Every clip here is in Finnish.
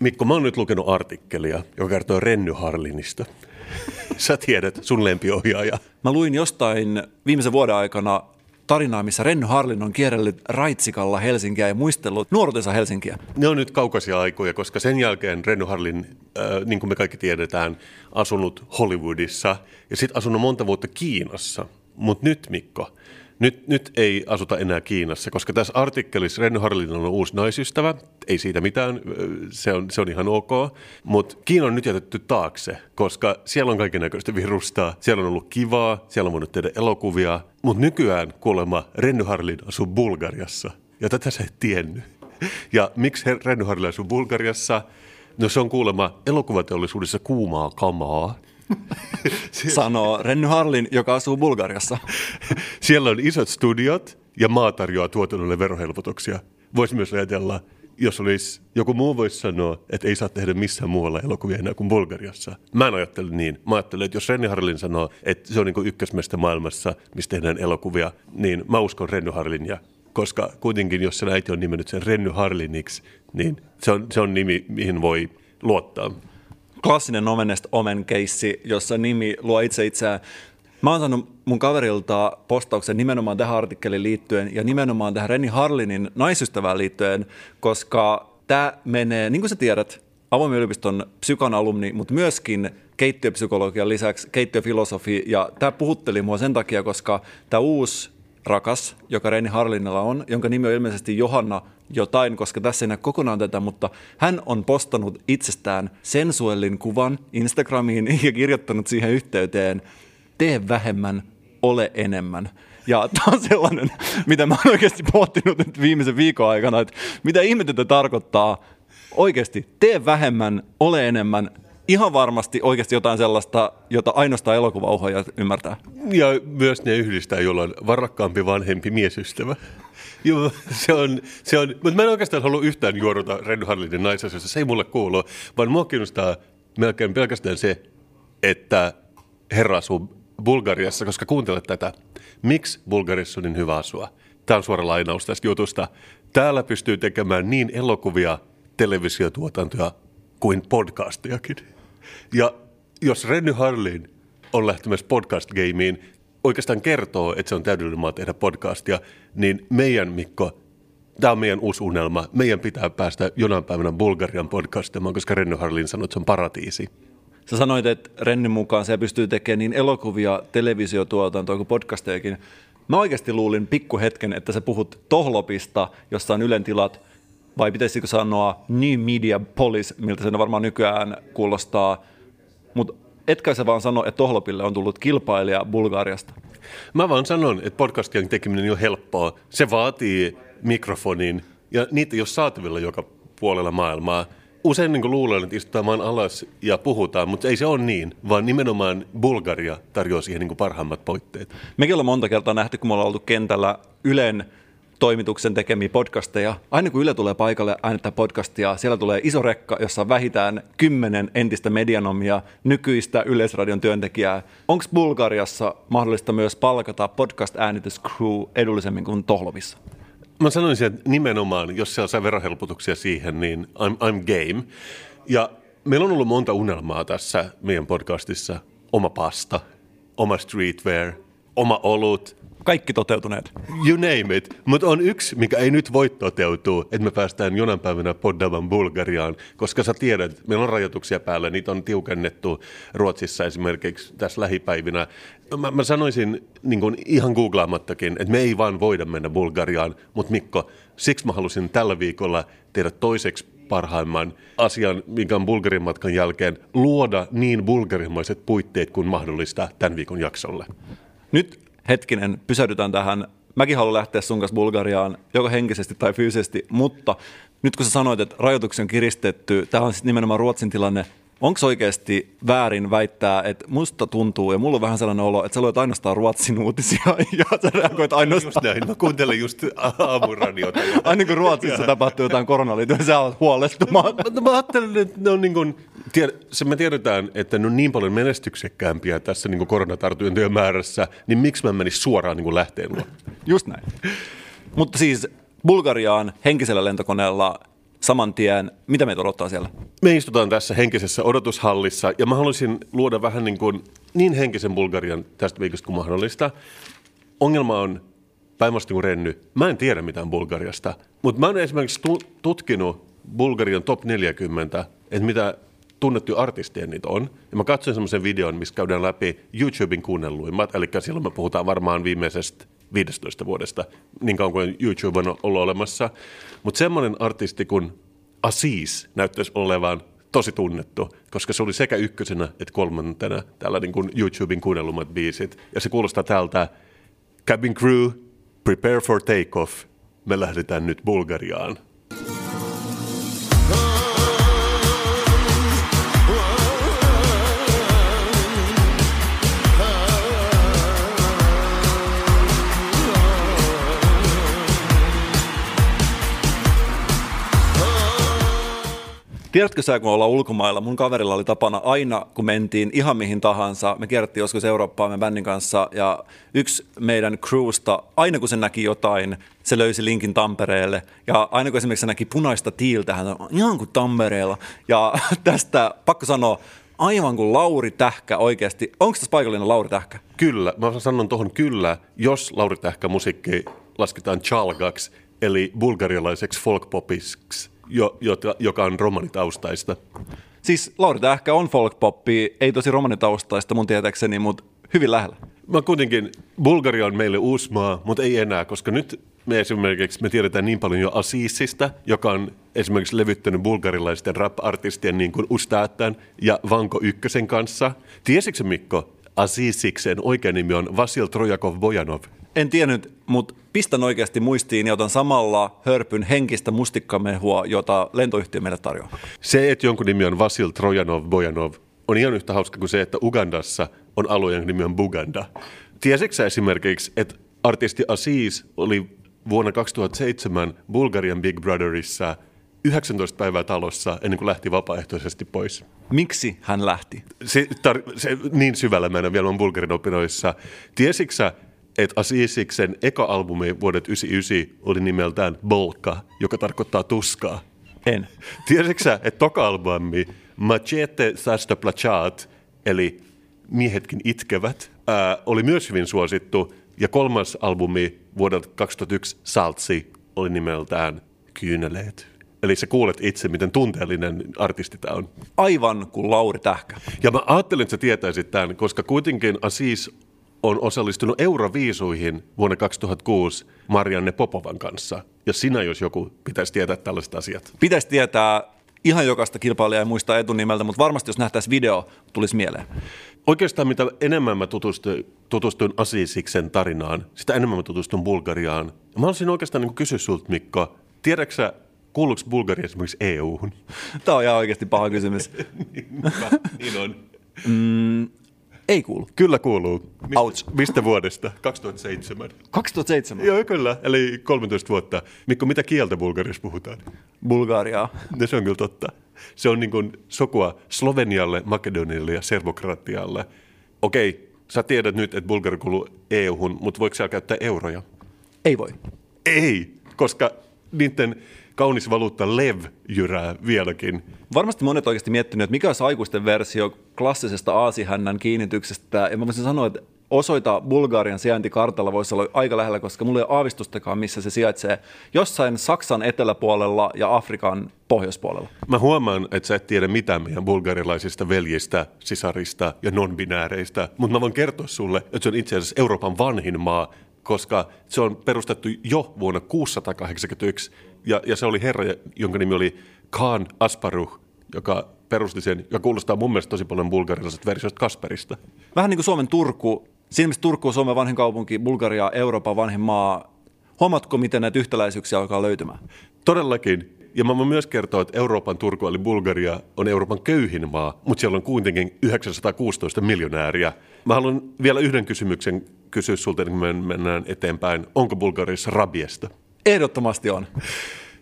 Mikko, mä oon nyt lukenut artikkelia, joka kertoo Renny Harlinista. Sä tiedät, sun lempiohjaaja. Mä luin jostain viimeisen vuoden aikana tarinaa, missä Renny Harlin on kierrellyt raitsikalla Helsinkiä ja muistellut nuoruutensa Helsinkiä. Ne on nyt kaukaisia aikoja, koska sen jälkeen Renny Harlin, äh, niin kuin me kaikki tiedetään, asunut Hollywoodissa ja sitten asunut monta vuotta Kiinassa. Mutta nyt, Mikko, nyt, nyt ei asuta enää Kiinassa, koska tässä artikkelissa Renny Harlin on uusi naisystävä, ei siitä mitään, se on, se on ihan ok, mutta Kiina on nyt jätetty taakse, koska siellä on kaikenlaista virusta, siellä on ollut kivaa, siellä on voinut tehdä elokuvia, mutta nykyään kuulemma Renny Harlin asuu Bulgariassa, ja tätä sä et tiennyt. Ja miksi Renny Harlin asuu Bulgariassa? No se on kuulemma elokuvateollisuudessa kuumaa kamaa, Sanoo Renny Harlin, joka asuu Bulgariassa. Siellä on isot studiot ja maa tarjoaa tuotannolle verohelpotuksia. Voisi myös ajatella, jos olisi, joku muu voisi sanoa, että ei saa tehdä missään muualla elokuvia enää kuin Bulgariassa. Mä en ajattele niin. Mä ajattelen, että jos Renny Harlin sanoo, että se on niin ykkösmestä maailmassa, missä tehdään elokuvia, niin mä uskon Renny Harlinia. Koska kuitenkin, jos sen äiti on nimennyt sen Renny Harliniksi, niin se on, se on nimi, mihin voi luottaa klassinen Omenest Omen keissi, jossa nimi luo itse itseään. Mä oon saanut mun kaverilta postauksen nimenomaan tähän artikkeliin liittyen ja nimenomaan tähän Renny Harlinin naisystävään liittyen, koska tämä menee, niin kuin sä tiedät, avoimen yliopiston psykan alumni, mutta myöskin keittiöpsykologian lisäksi keittiöfilosofi. Ja tämä puhutteli mua sen takia, koska tämä uusi rakas, joka Reini Harlinilla on, jonka nimi on ilmeisesti Johanna jotain, koska tässä ei näe kokonaan tätä, mutta hän on postannut itsestään sensuellin kuvan Instagramiin ja kirjoittanut siihen yhteyteen, tee vähemmän, ole enemmän. Ja tämä on sellainen, mitä mä oon oikeasti pohtinut nyt viimeisen viikon aikana, että mitä ihmettä tarkoittaa oikeasti, tee vähemmän, ole enemmän, ihan varmasti oikeasti jotain sellaista, jota ainoastaan elokuvauhoja ymmärtää. Ja myös ne yhdistää, jolla on varakkaampi vanhempi miesystävä. Joo, se on, se on, mutta mä en oikeastaan halua yhtään juoruta Renny Harlinin naisasioissa, se ei mulle kuulu, vaan mua kiinnostaa melkein pelkästään se, että herra asuu Bulgariassa, koska kuuntele tätä. Miksi Bulgariassa on niin hyvä asua? Tämä on suora lainaus tästä jutusta. Täällä pystyy tekemään niin elokuvia, televisiotuotantoja kuin podcastiakin. Ja jos Renny Harlin on lähtemässä podcast-gameen, oikeastaan kertoo, että se on täydellinen maa tehdä podcastia, niin meidän Mikko, tämä on meidän uusi unelma. Meidän pitää päästä jonain päivänä Bulgarian podcastamaan, koska Renny Harlin sanoi, että se on paratiisi. Sä sanoit, että Renny mukaan se pystyy tekemään niin elokuvia, televisiotuotantoa kuin podcastejakin. Mä oikeasti luulin pikkuhetken, että sä puhut Tohlopista, jossa on Ylen tilat, vai pitäisikö sanoa New Media Police, miltä se varmaan nykyään kuulostaa. Mutta etkä sä vaan sano, että Tohlopille on tullut kilpailija Bulgariasta? Mä vaan sanon, että podcastien tekeminen on helppoa. Se vaatii mikrofonin ja niitä ole saatavilla joka puolella maailmaa. Usein niin luulen, että istutaan alas ja puhutaan, mutta ei se ole niin, vaan nimenomaan Bulgaria tarjoaa siihen niin parhaimmat poitteet. Mekin ollaan monta kertaa nähty, kun me ollaan oltu kentällä Ylen toimituksen tekemiä podcasteja. Aina kun Yle tulee paikalle äänettää podcastia, siellä tulee iso rekka, jossa on vähintään kymmenen entistä medianomia, nykyistä Yleisradion työntekijää. Onko Bulgariassa mahdollista myös palkata podcast-äänityscrew edullisemmin kuin Tohlovissa? Mä sanoisin, että nimenomaan, jos siellä saa verohelpotuksia siihen, niin I'm, I'm game. Ja meillä on ollut monta unelmaa tässä meidän podcastissa. Oma pasta, oma streetwear, oma olut – kaikki toteutuneet. You name it. Mutta on yksi, mikä ei nyt voi toteutua, että me päästään jonain päivänä poddavan Bulgariaan, koska sä tiedät, että meillä on rajoituksia päällä, niitä on tiukennettu Ruotsissa esimerkiksi tässä lähipäivinä. Mä, mä sanoisin niin kuin ihan googlaamattakin, että me ei vaan voida mennä Bulgariaan, mutta Mikko, siksi mä halusin tällä viikolla tehdä toiseksi parhaimman asian, minkä on Bulgarin matkan jälkeen, luoda niin bulgarimaiset puitteet kuin mahdollista tämän viikon jaksolle. Nyt hetkinen, pysähdytään tähän. Mäkin haluan lähteä sun kanssa Bulgariaan, joko henkisesti tai fyysisesti, mutta nyt kun sä sanoit, että rajoituksia on kiristetty, tämä on sitten nimenomaan Ruotsin tilanne, Onko oikeasti väärin väittää, että musta tuntuu, ja mulla on vähän sellainen olo, että sä luet ainoastaan Ruotsin uutisia, ja sä reagoit ainoastaan... Just näin, mä kuuntelen just aamuradiota. Aina kun Ruotsissa tapahtuu jotain koronaliittyen, sä oot huolestumaan. Mä, mä ajattelen, että ne on niin kuin, tied, se me tiedetään, että ne on niin paljon menestyksekkäämpiä tässä niin koronatartuntojen määrässä, niin miksi mä menisin suoraan niin lähteen luo? Just näin. Mutta siis Bulgariaan henkisellä lentokoneella saman tien. Mitä meitä odottaa siellä? Me istutaan tässä henkisessä odotushallissa ja mä haluaisin luoda vähän niin, kuin, niin henkisen Bulgarian tästä viikosta kuin mahdollista. Ongelma on päinvastoin kuin Renny. Mä en tiedä mitään Bulgariasta, mutta mä oon esimerkiksi tutkinut Bulgarian top 40, että mitä tunnettuja artisteja niitä on. Ja mä katsoin semmoisen videon, missä käydään läpi YouTuben kuunnelluimmat, eli silloin me puhutaan varmaan viimeisestä 15 vuodesta, niin kauan kuin YouTube on ollut olemassa. Mutta semmoinen artisti kuin Aziz näyttäisi olevan tosi tunnettu, koska se oli sekä ykkösenä että kolmantena täällä niin kuin YouTuben kuunnellumat biisit. Ja se kuulostaa tältä Cabin Crew, Prepare for Takeoff. Me lähdetään nyt Bulgariaan. Tiedätkö sä, kun ollaan ulkomailla, mun kaverilla oli tapana aina, kun mentiin ihan mihin tahansa, me kierrättiin joskus Eurooppaa me bändin kanssa, ja yksi meidän crewsta, aina kun se näki jotain, se löysi linkin Tampereelle, ja aina kun esimerkiksi se näki punaista tiiltä, hän on ihan kuin Tampereella, ja tästä pakko sanoa, aivan kuin Lauri Tähkä oikeasti. Onko tässä paikallinen Lauri Tähkä? Kyllä, mä sanon tuohon kyllä, jos Lauri Tähkä musiikki lasketaan chalgaksi, eli bulgarialaiseksi folkpopiksi jo, joka on romanitaustaista. Siis Lauri Tähkä on folkpoppi, ei tosi romanitaustaista mun tietääkseni, mutta hyvin lähellä. Mä kuitenkin, Bulgaria on meille uusi maa, mutta ei enää, koska nyt me esimerkiksi me tiedetään niin paljon jo Asisista, joka on esimerkiksi levyttänyt bulgarilaisten rap-artistien niin kuin Ustaattan ja Vanko Ykkösen kanssa. Tiesitkö Mikko, Asisiksen oikea nimi on Vasil Trojakov Bojanov? En tiennyt, mutta pistän oikeasti muistiin ja otan samalla hörpyn henkistä mustikkamehua, jota lentoyhtiö meille tarjoaa. Se, että jonkun nimi on Vasil Trojanov Bojanov, on ihan yhtä hauska kuin se, että Ugandassa on alue, jonka nimi on Buganda. Tiesitkö esimerkiksi, että artisti Aziz oli vuonna 2007 Bulgarian Big Brotherissa 19 päivää talossa ennen kuin lähti vapaaehtoisesti pois. Miksi hän lähti? Se, tar- se, niin syvällä mä en vielä on Bulgarin opinnoissa. Tiesitkö että Asisiksen eka albumi vuodet 99 oli nimeltään Bolka, joka tarkoittaa tuskaa? En. Tiesitkö sä, että toka albumi Machete Sasta Plachat, eli Miehetkin itkevät, ää, oli myös hyvin suosittu, ja kolmas albumi vuodelta 2001 Saltsi oli nimeltään Kyyneleet. Eli sä kuulet itse, miten tunteellinen artisti tämä on. Aivan kuin Lauri Tähkä. Ja mä ajattelin, että sä tietäisit tämän, koska kuitenkin Asis on osallistunut Euroviisuihin vuonna 2006 Marianne Popovan kanssa. Ja sinä, jos joku, pitäisi tietää tällaiset asiat. Pitäisi tietää ihan jokaista kilpailijaa ja muistaa etunimeltä, mutta varmasti jos nähtäisi video, tulisi mieleen. Oikeastaan mitä enemmän mä tutustuin, tutustuin Asisiksen tarinaan, sitä enemmän mä tutustuin Bulgariaan. mä haluaisin oikeastaan niin kysyä sulta, Mikko, tiedätkö kuuluuko Bulgaria esimerkiksi EU-hun? Tämä on ihan oikeasti paha kysymys. niin on. Mm, ei kuulu. Kyllä kuuluu. Mistä, Ouch. mistä vuodesta? 2007. 2007? Joo, kyllä. Eli 13 vuotta. Mikko, mitä kieltä Bulgariassa puhutaan? Bulgariaa. No, se on kyllä totta. Se on niin kuin sokua Slovenialle, Makedonialle ja Serbokratialle. Okei, sä tiedät nyt, että Bulgari kuuluu EU-hun, mutta voiko siellä käyttää euroja? Ei voi. Ei, koska niiden kaunis valuutta Lev jyrää vieläkin. Varmasti monet oikeasti miettinyt, että mikä olisi aikuisten versio klassisesta aasihännän kiinnityksestä. Ja mä voisin sanoa, että osoita Bulgarian sijainti kartalla voisi olla aika lähellä, koska mulla ei ole aavistustakaan, missä se sijaitsee. Jossain Saksan eteläpuolella ja Afrikan pohjoispuolella. Mä huomaan, että sä et tiedä mitään meidän bulgarilaisista veljistä, sisarista ja non-binääreistä, mutta mä voin kertoa sulle, että se on itse asiassa Euroopan vanhin maa, koska se on perustettu jo vuonna 681 ja, ja se oli herra, jonka nimi oli Khan Asparuh, joka perusti sen, ja kuulostaa mun mielestä tosi paljon bulgarilaisesta versiosta Kasperista. Vähän niin kuin Suomen Turku. Siinä missä Turku on Suomen vanhin kaupunki, Bulgaria Euroopan vanhin maa. Huomatko, miten näitä yhtäläisyyksiä alkaa löytymään? Todellakin. ja mä voin myös kertoa, että Euroopan Turku eli Bulgaria on Euroopan köyhin maa, mutta siellä on kuitenkin 916 miljonääriä. Mä haluan vielä yhden kysymyksen kysyä sulta, kun me mennään eteenpäin. Onko Bulgariassa rabiesta? Ehdottomasti on.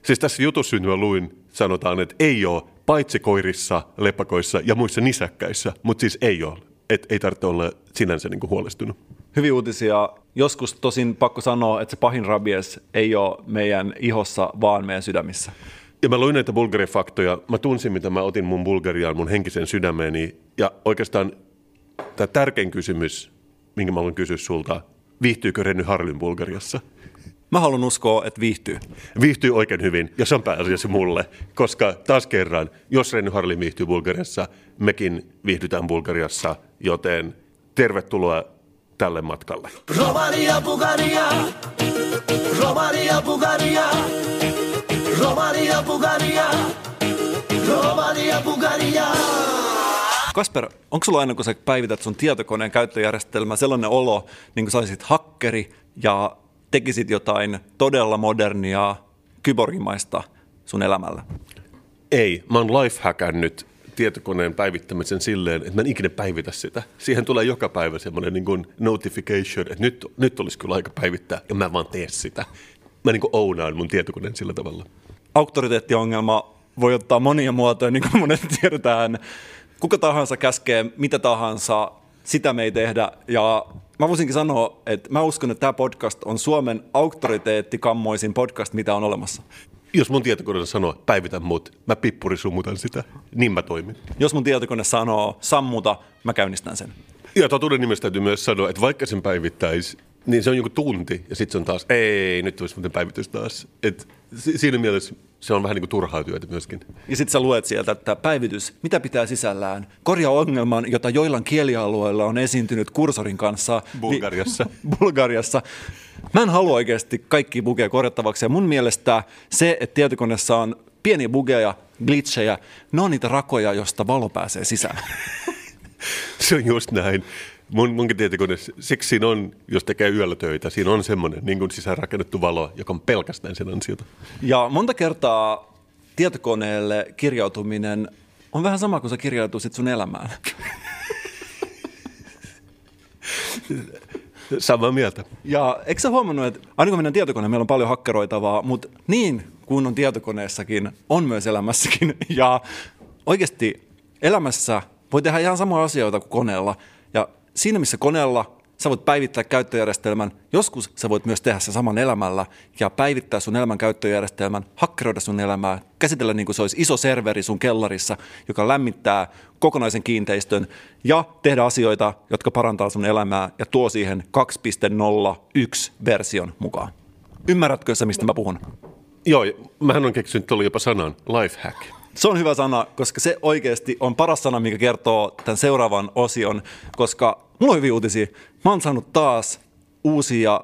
Siis tässä jutussa mä luin, sanotaan, että ei ole, paitsi koirissa, lepakoissa ja muissa nisäkkäissä, mutta siis ei ole. Et ei tarvitse olla sinänsä niin kuin huolestunut. Hyviä uutisia. Joskus tosin pakko sanoa, että se pahin rabies ei ole meidän ihossa, vaan meidän sydämissä. Ja mä luin näitä Bulgarian faktoja. Mä tunsin, mitä mä otin mun Bulgariaan, mun henkisen sydämeeni. Ja oikeastaan tämä tärkein kysymys, minkä mä haluan kysyä sulta, viihtyykö Renny Harlin Bulgariassa? Mä haluan uskoa, että viihtyy. Viihtyy oikein hyvin, ja se on pääasiassa mulle, koska taas kerran, jos Renny Harlin viihtyy Bulgariassa, mekin viihdytään Bulgariassa, joten tervetuloa tälle matkalle. Romania, Bulgaria. Romania, Bulgaria. Romania, Bulgaria. Romania, Bulgaria. Kasper, onko sulla aina, kun sä päivität sun tietokoneen käyttöjärjestelmää, sellainen olo, niin kuin sä olisit hakkeri ja tekisit jotain todella modernia, kyborgimaista sun elämällä? Ei, mä oon lifehackannut tietokoneen päivittämisen silleen, että mä en ikinä päivitä sitä. Siihen tulee joka päivä semmoinen niin kuin notification, että nyt, nyt olisi kyllä aika päivittää, ja mä vaan tee sitä. Mä niin kuin ownaan mun tietokoneen sillä tavalla. Auktoriteettiongelma voi ottaa monia muotoja, niin kuin monet tiedetään. Kuka tahansa käskee mitä tahansa, sitä me ei tehdä. Ja mä voisinkin sanoa, että mä uskon, että tämä podcast on Suomen auktoriteettikammoisin podcast, mitä on olemassa. Jos mun tietokone sanoo, päivitä mut, mä pippurisumutan sitä, niin mä toimin. Jos mun tietokone sanoo sammuta, mä käynnistän sen. Ja totuuden nimessä täytyy myös sanoa, että vaikka sen päivittäisi, niin se on joku tunti, ja sitten se on taas, ei, nyt olisi muuten päivitys taas. Et si- siinä mielessä se on vähän niin kuin turhaa työtä myöskin. Ja sitten sä luet sieltä, että päivitys, mitä pitää sisällään? Korjaa ongelman, jota joillain kielialueilla on esiintynyt kursorin kanssa. Bulgariassa. Ni- Bulgariassa. Mä en halua oikeasti kaikki bugeja korjattavaksi. Ja mun mielestä se, että tietokoneessa on pieniä bugeja, glitchejä, ne on niitä rakoja, josta valo pääsee sisään. Se on just näin. Mun, munkin tietokone, siksi siinä on, jos tekee yöllä töitä, siinä on semmoinen niin kuin sisäänrakennettu valo, joka on pelkästään sen ansiota. Ja monta kertaa tietokoneelle kirjautuminen on vähän sama kuin sä kirjautuisit sun elämään. Samaa mieltä. Ja eikö sä huomannut, että aina kun mennään tietokoneen, meillä on paljon hakkeroitavaa, mutta niin kuin on tietokoneessakin, on myös elämässäkin. Ja oikeasti elämässä voi tehdä ihan samoja asioita kuin koneella. Siinä missä koneella sä voit päivittää käyttöjärjestelmän, joskus sä voit myös tehdä se saman elämällä ja päivittää sun elämän käyttöjärjestelmän, hakkeroida sun elämää, käsitellä niin kuin se olisi iso serveri sun kellarissa, joka lämmittää kokonaisen kiinteistön ja tehdä asioita, jotka parantaa sun elämää ja tuo siihen 2.01 version mukaan. Ymmärrätkö sä, mistä mä puhun? Joo, mähän on keksinyt tuolla jopa sanan, lifehack. Se on hyvä sana, koska se oikeasti on paras sana, mikä kertoo tämän seuraavan osion, koska mulla on hyviä uutisia. Mä oon saanut taas uusia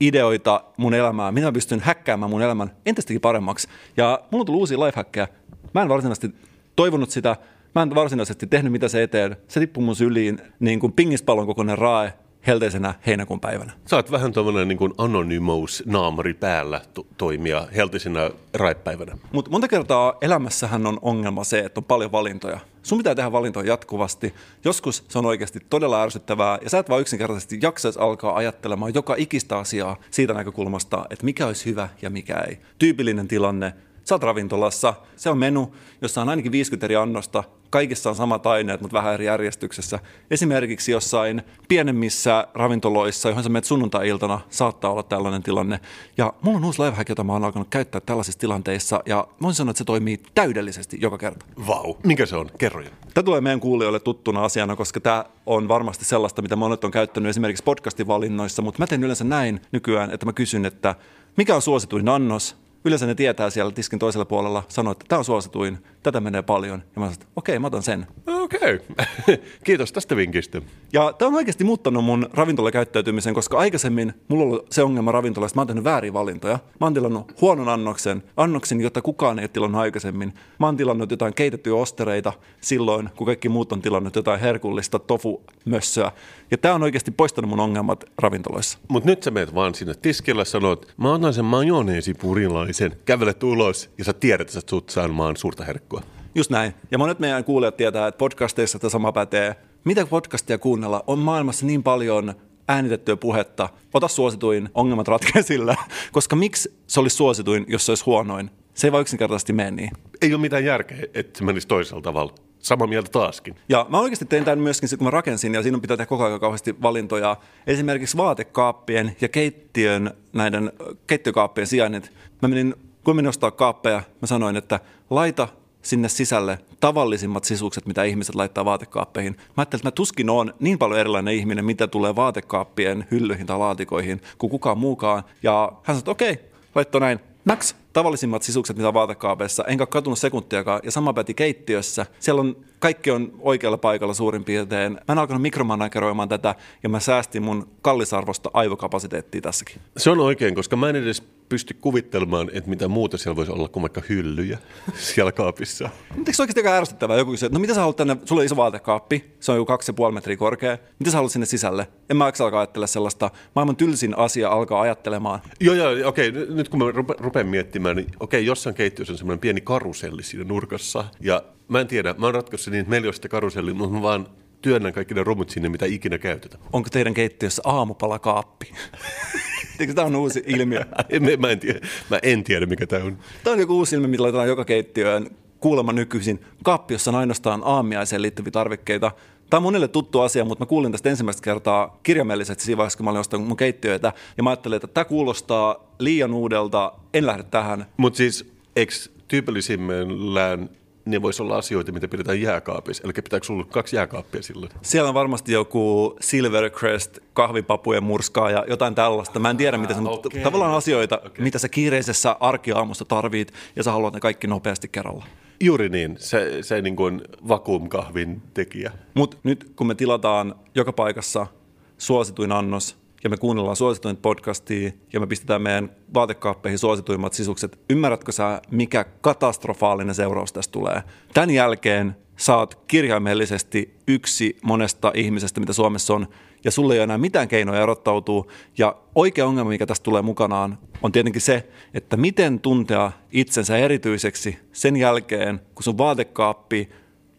ideoita mun elämään, mitä mä pystyn häkkäämään mun elämän entistäkin paremmaksi. Ja mulla on tullut uusia lifehackkejä. Mä en varsinaisesti toivonut sitä, mä en varsinaisesti tehnyt mitä se eteen. Se tippui mun syliin niin kuin pingispallon kokoinen rae helteisenä heinäkuun päivänä. Sä oot vähän tuommoinen niin kuin anonymous naamari päällä to- toimia heltisenä raippäivänä. Mutta monta kertaa elämässähän on ongelma se, että on paljon valintoja. Sun pitää tehdä valintoja jatkuvasti. Joskus se on oikeasti todella ärsyttävää, ja sä et vaan yksinkertaisesti jaksaisi alkaa ajattelemaan joka ikistä asiaa siitä näkökulmasta, että mikä olisi hyvä ja mikä ei. Tyypillinen tilanne, sä oot ravintolassa, se on menu, jossa on ainakin 50 eri annosta, kaikissa on samat aineet, mutta vähän eri järjestyksessä. Esimerkiksi jossain pienemmissä ravintoloissa, johon sä menet sunnuntai-iltana, saattaa olla tällainen tilanne. Ja mulla on uusi lifehack, jota mä oon alkanut käyttää tällaisissa tilanteissa, ja mä voin sanoa, että se toimii täydellisesti joka kerta. Vau. Mikä se on? Kerro jo. Tämä tulee meidän kuulijoille tuttuna asiana, koska tämä on varmasti sellaista, mitä monet on käyttänyt esimerkiksi podcastin valinnoissa, mutta mä teen yleensä näin nykyään, että mä kysyn, että mikä on suosituin annos, Yleensä ne tietää siellä tiskin toisella puolella, sanoo, että tämä on suosituin, tätä menee paljon. Ja mä sanoin, että okei, mä otan sen. Okei. Kiitos tästä vinkistä. Ja tämä on oikeasti muuttanut mun ravintolakäyttäytymisen, koska aikaisemmin mulla ollut se ongelma ravintolasta, mä oon tehnyt väärin valintoja. Mä oon tilannut huonon annoksen, annoksen, jota kukaan ei ole tilannut aikaisemmin. Mä oon tilannut jotain keitettyjä ostereita silloin, kun kaikki muut on tilannut jotain herkullista tofu-mössöä. Ja tämä on oikeasti poistanut mun ongelmat ravintoloissa. Mutta nyt sä meet vaan sinne tiskille ja sanot, mä otan sen majoneesipurilaisen naisen, kävelet ulos ja sä tiedät, että sä tulet saamaan suurta herkkua. Just näin. Ja monet meidän kuulijat tietää, että podcasteissa tämä sama pätee. Mitä podcastia kuunnella? On maailmassa niin paljon äänitettyä puhetta. Ota suosituin, ongelmat ratkeaa sillä. Koska miksi se olisi suosituin, jos se olisi huonoin? Se ei vaan yksinkertaisesti mene niin. Ei ole mitään järkeä, että se menisi toisella tavalla. Sama mieltä taaskin. Ja mä oikeasti tein tämän myöskin, kun mä rakensin, ja siinä pitää tehdä koko ajan kauheasti valintoja. Esimerkiksi vaatekaappien ja keittiön, näiden keittiökaappien sijainnit. Mä menin, kun menin ostaa kaappeja, mä sanoin, että laita sinne sisälle tavallisimmat sisukset, mitä ihmiset laittaa vaatekaappeihin. Mä ajattelin, että mä tuskin on niin paljon erilainen ihminen, mitä tulee vaatekaappien hyllyihin tai laatikoihin, kuin kukaan muukaan. Ja hän sanoi, että okei, laittoi näin. Max, tavallisimmat sisukset, mitä on vaatekaapeissa, enkä ole katunut sekuntiakaan, ja sama päti keittiössä. Siellä on, kaikki on oikealla paikalla suurin piirtein. Mä en alkanut mikromanageroimaan tätä, ja mä säästin mun kallisarvosta aivokapasiteettia tässäkin. Se on oikein, koska mä en edes pysty kuvittelemaan, että mitä muuta siellä voisi olla kuin vaikka hyllyjä siellä kaapissa. Mutta se oikeasti aika ärsyttävää? Joku kysyy, että no mitä sä haluat tänne, sulla on iso vaatekaappi, se on joku kaksi ja puoli metriä korkea, mitä sä haluat sinne sisälle? En mä alkaa ajattele sellaista, maailman tylsin asia alkaa ajattelemaan. Joo, joo, okei, nyt kun mä rupe, rupean miettimään, niin okei, jossain keittiössä on semmoinen pieni karuselli siinä nurkassa, ja mä en tiedä, mä oon ratkaissut niin, että meillä on sitä karuselli, mutta mä vaan työnnän kaikki ne romut sinne, mitä ikinä käytetään. Onko teidän keittiössä aamupalakaappi? Eikö tämä on uusi ilmiö? En, mä, mä, en tiedä, mä en tiedä, mikä tämä on. Tämä on joku uusi ilmiö, mitä laitetaan joka keittiöön kuulemma nykyisin. Kaappi, jossa on ainoastaan aamiaiseen liittyviä tarvikkeita. Tämä on monelle tuttu asia, mutta mä kuulin tästä ensimmäistä kertaa kirjaimellisesti siinä vaiheessa, kun mä olin ostanut mun keittiöitä. Ja mä ajattelin, että tämä kuulostaa liian uudelta, en lähde tähän. Mutta siis, eikö tyypillisimmillään ne voisi olla asioita, mitä pidetään jääkaapissa? Eli pitääkö sulla kaksi jääkaappia silloin? Siellä on varmasti joku Silvercrest, kahvipapujen murskaa ja jotain tällaista. Mä en tiedä, mitä se, mutta okei. tavallaan asioita, mitä sä kiireisessä arkiaamussa tarvit ja sä haluat ne kaikki nopeasti kerralla. Juuri niin, se, se niin kuin vakuumkahvin tekijä. Mutta nyt kun me tilataan joka paikassa suosituin annos ja me kuunnellaan suosituin podcastia ja me pistetään meidän vaatekaappeihin suosituimmat sisukset, ymmärrätkö sä, mikä katastrofaalinen seuraus tästä tulee? Tämän jälkeen oot kirjaimellisesti yksi monesta ihmisestä, mitä Suomessa on, ja sulle ei ole enää mitään keinoja erottautua. Ja oikea ongelma, mikä tästä tulee mukanaan, on tietenkin se, että miten tuntea itsensä erityiseksi sen jälkeen, kun sun vaatekaappi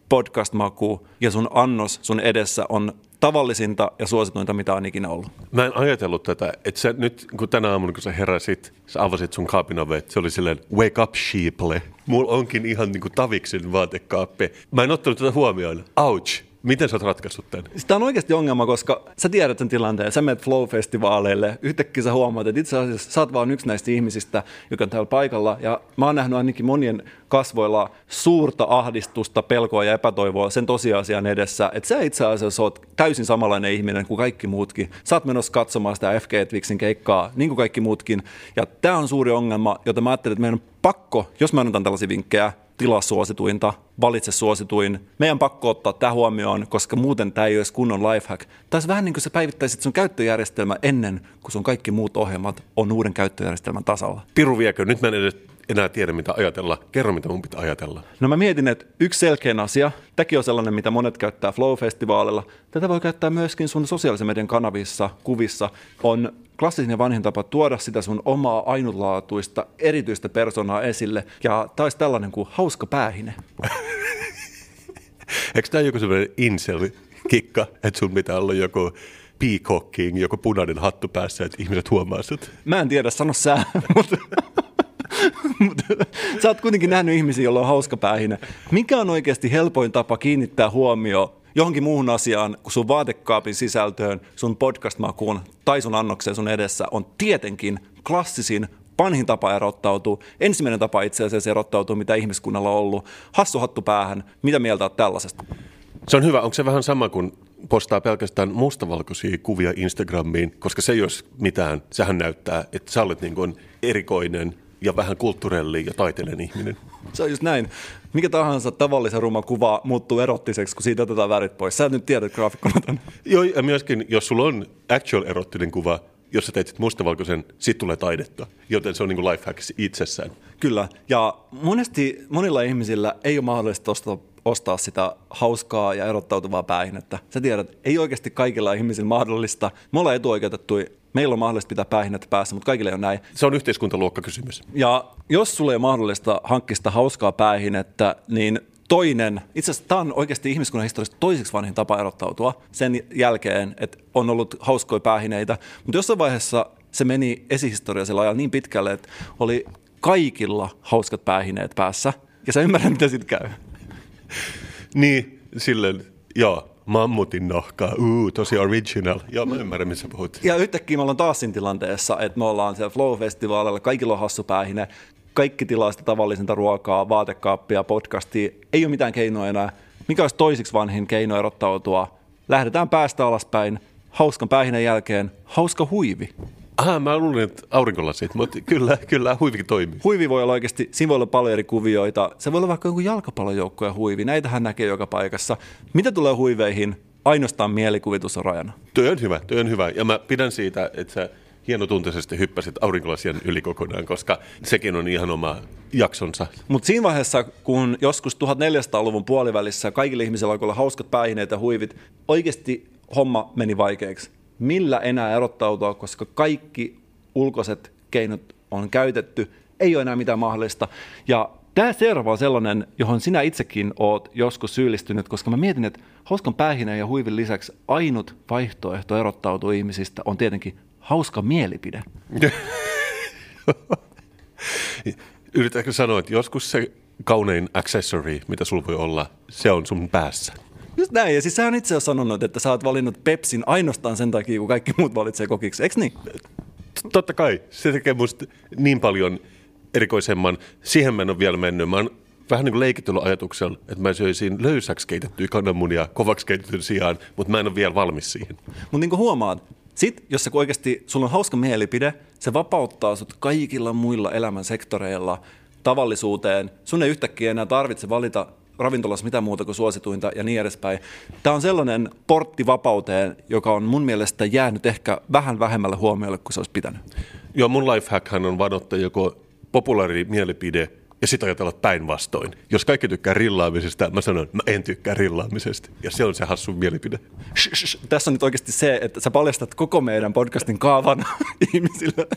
podcast-maku ja sun annos sun edessä on tavallisinta ja suosituinta, mitä on ikinä ollut. Mä en ajatellut tätä, että sä nyt kun tänä aamuna, kun sä heräsit, sä avasit sun kaapin se oli silleen wake up sheeple. Mulla onkin ihan niin kuin taviksen vaatekaappi. Mä en ottanut tätä huomioon. Ouch. Miten sä oot ratkaissut tämän? Tämä on oikeasti ongelma, koska sä tiedät sen tilanteen, sä menet Flow-festivaaleille, yhtäkkiä sä huomaat, että itse asiassa sä oot vaan yksi näistä ihmisistä, joka on täällä paikalla, ja mä oon nähnyt ainakin monien kasvoilla suurta ahdistusta, pelkoa ja epätoivoa sen tosiasian edessä, että sä itse asiassa oot täysin samanlainen ihminen kuin kaikki muutkin. Sä oot menossa katsomaan sitä FG Twixin keikkaa, niin kuin kaikki muutkin, ja tämä on suuri ongelma, jota mä ajattelin, että meidän on pakko, jos mä annan tällaisia vinkkejä, tilaa suosituinta, valitse suosituin. Meidän pakko ottaa tämä huomioon, koska muuten tämä ei olisi kunnon lifehack. Olisi vähän niin kuin sä päivittäisit sun käyttöjärjestelmä ennen kuin sun kaikki muut ohjelmat on uuden käyttöjärjestelmän tasalla. Piru viekö, nyt mä en edes enää tiedä mitä ajatella. Kerro mitä mun pitää ajatella. No mä mietin, että yksi selkeä asia, tämäkin on sellainen, mitä monet käyttää Flow-festivaalilla, tätä voi käyttää myöskin sun sosiaalisen median kanavissa, kuvissa, on klassisin ja vanhin tapa tuoda sitä sun omaa ainutlaatuista, erityistä persoonaa esille, ja olisi tällainen kuin hauska päähine. Eikö tämä joku sellainen incel-kikka, että sun pitää olla joku peacocking, joku punainen hattu päässä, että ihmiset huomaa sut? Mä en tiedä, sano sä, mutta... Sä oot kuitenkin nähnyt ihmisiä, joilla on hauska päähine. Mikä on oikeasti helpoin tapa kiinnittää huomio johonkin muuhun asiaan kuin sun vaatekaapin sisältöön, sun podcast-makuun tai sun annokseen sun edessä on tietenkin klassisin vanhin tapa erottautua. Ensimmäinen tapa itse asiassa erottautua, mitä ihmiskunnalla on ollut. Hassu hattu päähän. Mitä mieltä oot tällaisesta? Se on hyvä. Onko se vähän sama kuin postaa pelkästään mustavalkoisia kuvia Instagramiin, koska se ei olisi mitään. Sehän näyttää, että sä olet niin kuin erikoinen ja vähän kulttuurelli ja taiteellinen ihminen. Se on just näin. Mikä tahansa tavallisen ruma kuva muuttuu erottiseksi, kun siitä otetaan värit pois. Sä et nyt tiedät graafikkona tämän. Joo, ja myöskin, jos sulla on actual erottinen kuva, jos sä teet sit mustavalkoisen, sit tulee taidetta. Joten se on niin kuin life hack itsessään. Kyllä. Ja monesti monilla ihmisillä ei ole mahdollista ostaa, ostaa sitä hauskaa ja erottautuvaa päähinettä. Sä tiedät, ei oikeasti kaikilla ihmisillä mahdollista. Me ollaan etuoikeutettuja meillä on mahdollista pitää päähinnät päässä, mutta kaikille ole näin. Se on yhteiskuntaluokkakysymys. Ja jos sulle ei ole mahdollista hankkia sitä hauskaa päähinettä, niin toinen, itse asiassa tämä on oikeasti ihmiskunnan historiasta toiseksi vanhin tapa erottautua sen jälkeen, että on ollut hauskoja päähineitä, mutta jossain vaiheessa se meni esihistoriallisella ajalla niin pitkälle, että oli kaikilla hauskat päähineet päässä, ja sä ymmärrät, mitä sitten käy. Niin, silleen, joo, mammutin nahkaa, uu, tosi original. Joo, mä ymmärrän, missä puhut. Ja yhtäkkiä me ollaan taas siinä tilanteessa, että me ollaan siellä Flow-festivaalilla, kaikilla on hassu päähine, kaikki tilaa sitä tavallisinta ruokaa, vaatekaappia, podcastia, ei ole mitään keinoa enää. Mikä olisi toisiksi vanhin keino erottautua? Lähdetään päästä alaspäin, hauskan päähinen jälkeen, hauska huivi. Aha, mä luulin, että aurinkolasit, mutta kyllä, kyllä huivikin toimii. Huivi voi olla oikeasti, siinä voi olla paljon eri kuvioita. Se voi olla vaikka joku jalkapallojoukkojen huivi, näitähän näkee joka paikassa. Mitä tulee huiveihin? Ainoastaan mielikuvitus on rajana. Toi on hyvä, toi on hyvä. Ja mä pidän siitä, että sä hienotunteisesti hyppäsit aurinkolasien yli kokonaan, koska sekin on ihan oma jaksonsa. Mutta siinä vaiheessa, kun joskus 1400-luvun puolivälissä kaikille ihmisillä alkoi olla hauskat päähineet ja huivit, oikeasti homma meni vaikeaksi. Millä enää erottautua, koska kaikki ulkoiset keinot on käytetty, ei ole enää mitään mahdollista. Ja tämä seuraava on sellainen, johon sinä itsekin oot joskus syyllistynyt, koska mä mietin, että hauskan päähineen ja huivin lisäksi ainut vaihtoehto erottautua ihmisistä on tietenkin hauska mielipide. Yritätkö sanoa, että joskus se kaunein accessory, mitä sulla voi olla, se on sun päässä? Just näin, ja siis sä on itse asiassa sanonut, että sä oot valinnut Pepsin ainoastaan sen takia, kun kaikki muut valitsee kokiksi, eikö niin? Totta kai, se tekee musta niin paljon erikoisemman. Siihen mä en ole vielä mennyt. Mä oon vähän niin kuin leikitellyt ajatuksella, että mä söisin löysäksi keitettyä kananmunia kovaksi keitetyn sijaan, mutta mä en ole vielä valmis siihen. Mutta niin kuin huomaat, sit, jos sä oikeasti, sulla on hauska mielipide, se vapauttaa sut kaikilla muilla elämän sektoreilla tavallisuuteen. Sun ei yhtäkkiä enää tarvitse valita ravintolassa mitään muuta kuin suosituinta ja niin edespäin. Tämä on sellainen portti vapauteen, joka on mun mielestä jäänyt ehkä vähän vähemmälle huomiolle kuin se olisi pitänyt. Joo, mun lifehackhan on vadottaa joko populaari mielipide ja sitten ajatella päinvastoin. Jos kaikki tykkää rillaamisesta, mä sanon, mä en tykkää rillaamisesta. Ja se on se hassu mielipide. Shh, shh, Tässä on nyt oikeasti se, että sä paljastat koko meidän podcastin kaavan ihmisille.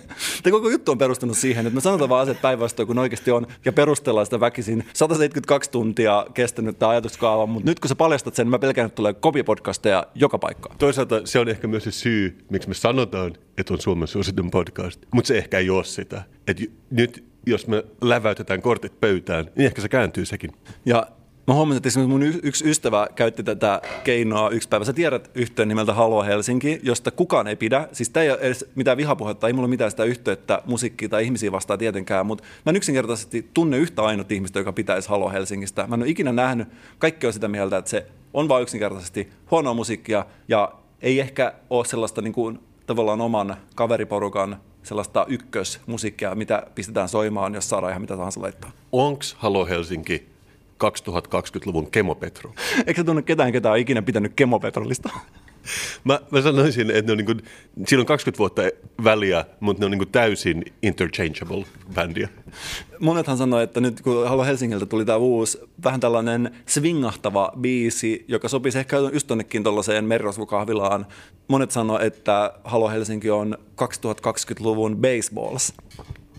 Tämä koko juttu on perustunut siihen, että me sanotaan vaan asiat päinvastoin kuin ne oikeasti on ja perustellaan sitä väkisin. 172 tuntia kestänyt tämä ajatuskaava, mutta nyt kun sä paljastat sen, mä pelkään, että tulee kopipodcasteja joka paikkaan. Toisaalta se on ehkä myös se syy, miksi me sanotaan, että on Suomen suositun podcast. Mutta se ehkä ei ole sitä. Et nyt jos me läväytetään kortit pöytään, niin ehkä se kääntyy sekin. Ja mä huomasin, että esimerkiksi mun y- yksi ystävä käytti tätä keinoa yksi päivä. Sä tiedät yhteen nimeltä Halo Helsinki, josta kukaan ei pidä. Siis tämä ei ole edes mitään vihapuhetta, ei mulla ole mitään sitä yhteyttä musiikkiin tai ihmisiä vastaan tietenkään, mutta mä en yksinkertaisesti tunne yhtä ainut ihmistä, joka pitäisi Halo Helsingistä. Mä en ole ikinä nähnyt, kaikki on sitä mieltä, että se on vain yksinkertaisesti huonoa musiikkia ja ei ehkä ole sellaista niin kuin, tavallaan oman kaveriporukan sellaista ykkösmusiikkia, mitä pistetään soimaan, jos saadaan ihan mitä tahansa laittaa. Onks Halo Helsinki 2020-luvun kemopetro? Eikö se tunne ketään, ketä on ikinä pitänyt kemopetrolista? Mä, mä sanoisin, että ne on niin kuin, siinä on 20 vuotta väliä, mutta ne on niin kuin täysin interchangeable bändiä. Monethan sanoi, että nyt kun Halo Helsingiltä tuli tämä uusi, vähän tällainen swingahtava biisi, joka sopisi ehkä just tonnekin tuollaiseen merirosvokahvilaan. Monet sanoi, että Halo Helsinki on 2020-luvun baseballs.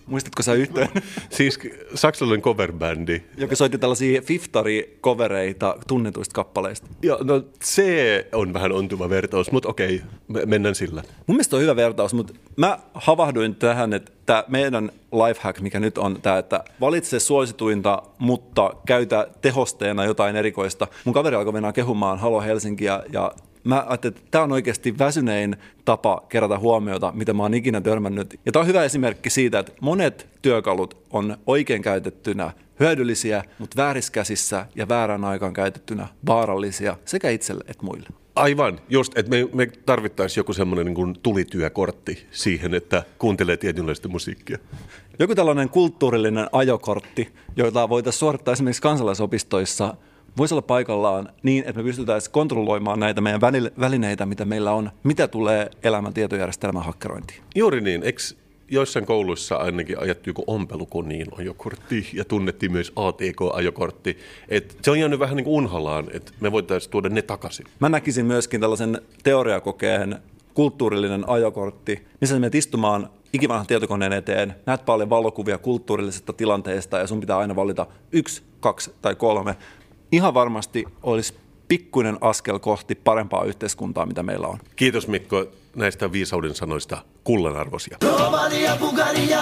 Muistatko sä yhteen? Siis saksalainen coverbändi. joka soitti tällaisia fiftari-kovereita tunnetuista kappaleista. Ja, no, se on vähän ontuva vertaus, mutta okei, me- mennään sillä. Mun mielestä on hyvä vertaus, mutta mä havahduin tähän, että tämä meidän lifehack, mikä nyt on tämä, että valitse suosituinta, mutta käytä tehosteena jotain erikoista. Mun kaveri alkoi mennä kehumaan Halo Helsinkiä ja mä ajattelin, että tämä on oikeasti väsynein tapa kerätä huomiota, mitä mä oon ikinä törmännyt. Ja tämä on hyvä esimerkki siitä, että monet työkalut on oikein käytettynä hyödyllisiä, mutta vääriskäsissä ja väärän aikaan käytettynä vaarallisia sekä itselle että muille. Aivan, just, että me, me tarvittaisiin joku semmoinen niin tulityökortti siihen, että kuuntelee tietynlaista musiikkia. Joku tällainen kulttuurillinen ajokortti, jota voitaisiin suorittaa esimerkiksi kansalaisopistoissa, voisi olla paikallaan niin, että me pystytäisiin kontrolloimaan näitä meidän välineitä, mitä meillä on, mitä tulee elämän tietojärjestelmän hakkerointiin. Juuri niin, eikö joissain kouluissa ainakin ajettu joku ompelukoniin ajokortti ja tunnettiin myös ATK-ajokortti. Et se on jäänyt vähän niin kuin unhalaan, että me voitaisiin tuoda ne takaisin. Mä näkisin myöskin tällaisen teoriakokeen kulttuurillinen ajokortti, missä sä menet istumaan ikivanhan tietokoneen eteen, näet paljon valokuvia kulttuurillisesta tilanteesta ja sun pitää aina valita yksi, kaksi tai kolme. Ihan varmasti olisi pikkuinen askel kohti parempaa yhteiskuntaa, mitä meillä on. Kiitos Mikko näistä viisauden sanoista kullanarvoisia. Romania, Bulgaria.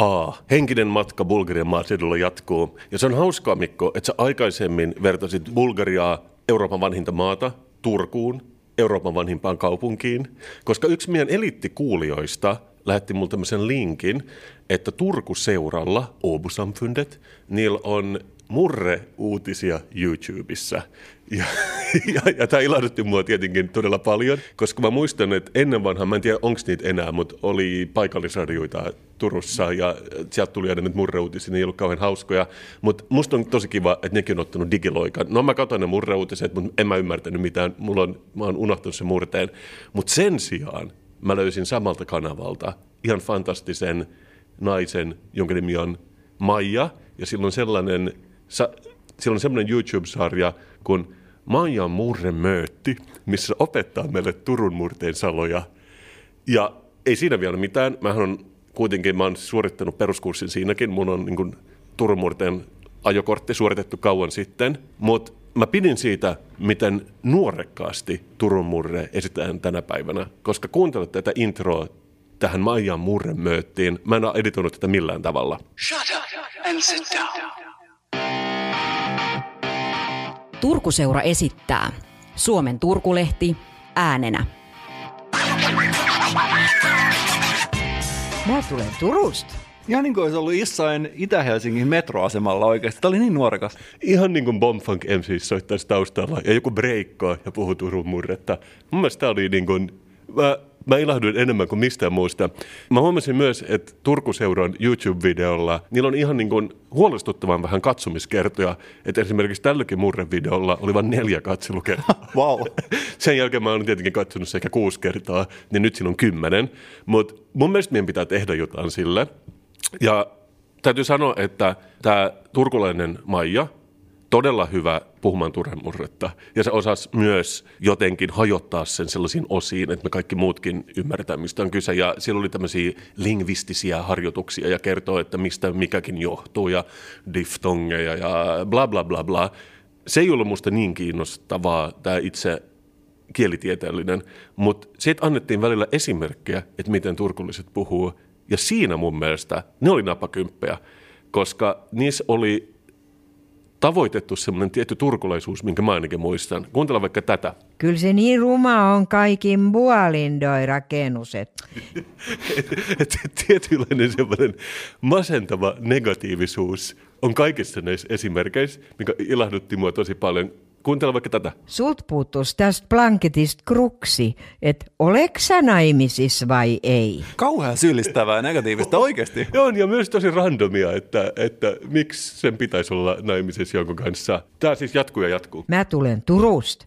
A. Henkinen matka Bulgarian maaseudulla jatkuu. Ja se on hauskaa, Mikko, että sä aikaisemmin vertasit Bulgariaa Euroopan vanhinta maata Turkuun, Euroopan vanhimpaan kaupunkiin, koska yksi meidän eliittikuulijoista lähetti mulle tämmöisen linkin, että Turku-seuralla, Obusamfundet, niillä on murre-uutisia YouTubessa. Ja, ja, ja tämä ilahdutti mua tietenkin todella paljon, koska mä muistan, että ennen vanhaa, mä en tiedä onko niitä enää, mutta oli paikallisradioita Turussa ja sieltä tuli aina nyt murreuutisia, ne ei ollut kauhean hauskoja, mutta musta on tosi kiva, että nekin on ottanut digiloikan. No mä katsoin ne murreuutiset, mutta en mä ymmärtänyt mitään, mulla on, mä oon unohtanut sen murteen, mutta sen sijaan mä löysin samalta kanavalta ihan fantastisen naisen, jonka nimi on Maija, ja silloin sellainen, sa, silloin sellainen YouTube-sarja kuin Maija Murre Möötti, missä opettaa meille Turun murteen saloja. Ja ei siinä vielä mitään. Mähän on kuitenkin, mä oon suorittanut peruskurssin siinäkin. Mun on niin kuin, Turun murteen ajokortti suoritettu kauan sitten. Mutta mä pidin siitä, miten nuorekkaasti Turun murre esitetään tänä päivänä. Koska kuuntelet tätä introa tähän Maijan murren mööttiin. Mä en ole editoinut tätä millään tavalla. Shut up and sit down. Turkuseura esittää Suomen Turkulehti äänenä. Mä tulen Turusta. Ihan niin kuin olisi ollut jossain Itä-Helsingin metroasemalla oikeasti. Tämä oli niin nuorekas. Ihan niin kuin Bombfunk MC soittaisi taustalla ja joku breikkaa ja puhuu Turun murretta. Mun mielestä tämä oli niin kuin, mä, mä ilahduin enemmän kuin mistään muusta. Mä huomasin myös, että Turkuseuran YouTube-videolla, niillä on ihan niin kuin huolestuttavan vähän katsomiskertoja. Että esimerkiksi tälläkin murrevideolla oli vain neljä katselukertaa. Wow. Sen jälkeen mä olen tietenkin katsonut se ehkä kuusi kertaa, niin nyt siinä on kymmenen. Mutta mun mielestä meidän pitää tehdä jotain sille. Ja täytyy sanoa, että tämä turkulainen Maija, todella hyvä puhumaan turhemurretta. Ja se osasi myös jotenkin hajottaa sen sellaisiin osiin, että me kaikki muutkin ymmärretään, mistä on kyse. Ja siellä oli tämmöisiä lingvistisiä harjoituksia ja kertoo, että mistä mikäkin johtuu ja diftongeja ja bla bla bla bla. Se ei ollut musta niin kiinnostavaa, tämä itse kielitieteellinen, mutta siitä annettiin välillä esimerkkejä, että miten turkulliset puhuu. Ja siinä mun mielestä ne oli napakymppejä, koska niissä oli tavoitettu semmoinen tietty turkulaisuus, minkä mä ainakin muistan. Kuuntele vaikka tätä. Kyllä se niin ruma on kaikin puolin doi rakennukset. että tietynlainen semmoinen masentava negatiivisuus on kaikissa näissä esimerkkeissä, mikä ilahdutti mua tosi paljon. Kuuntele vaikka tätä. Sult puuttus tästä blanketista kruksi, että oleksä naimisissa vai ei? Kauhean syyllistävää negatiivista oikeasti. Joo, ja myös tosi randomia, että, että miksi sen pitäisi olla naimisessa jonkun kanssa. Tämä siis jatkuu ja jatkuu. Mä tulen Turusta.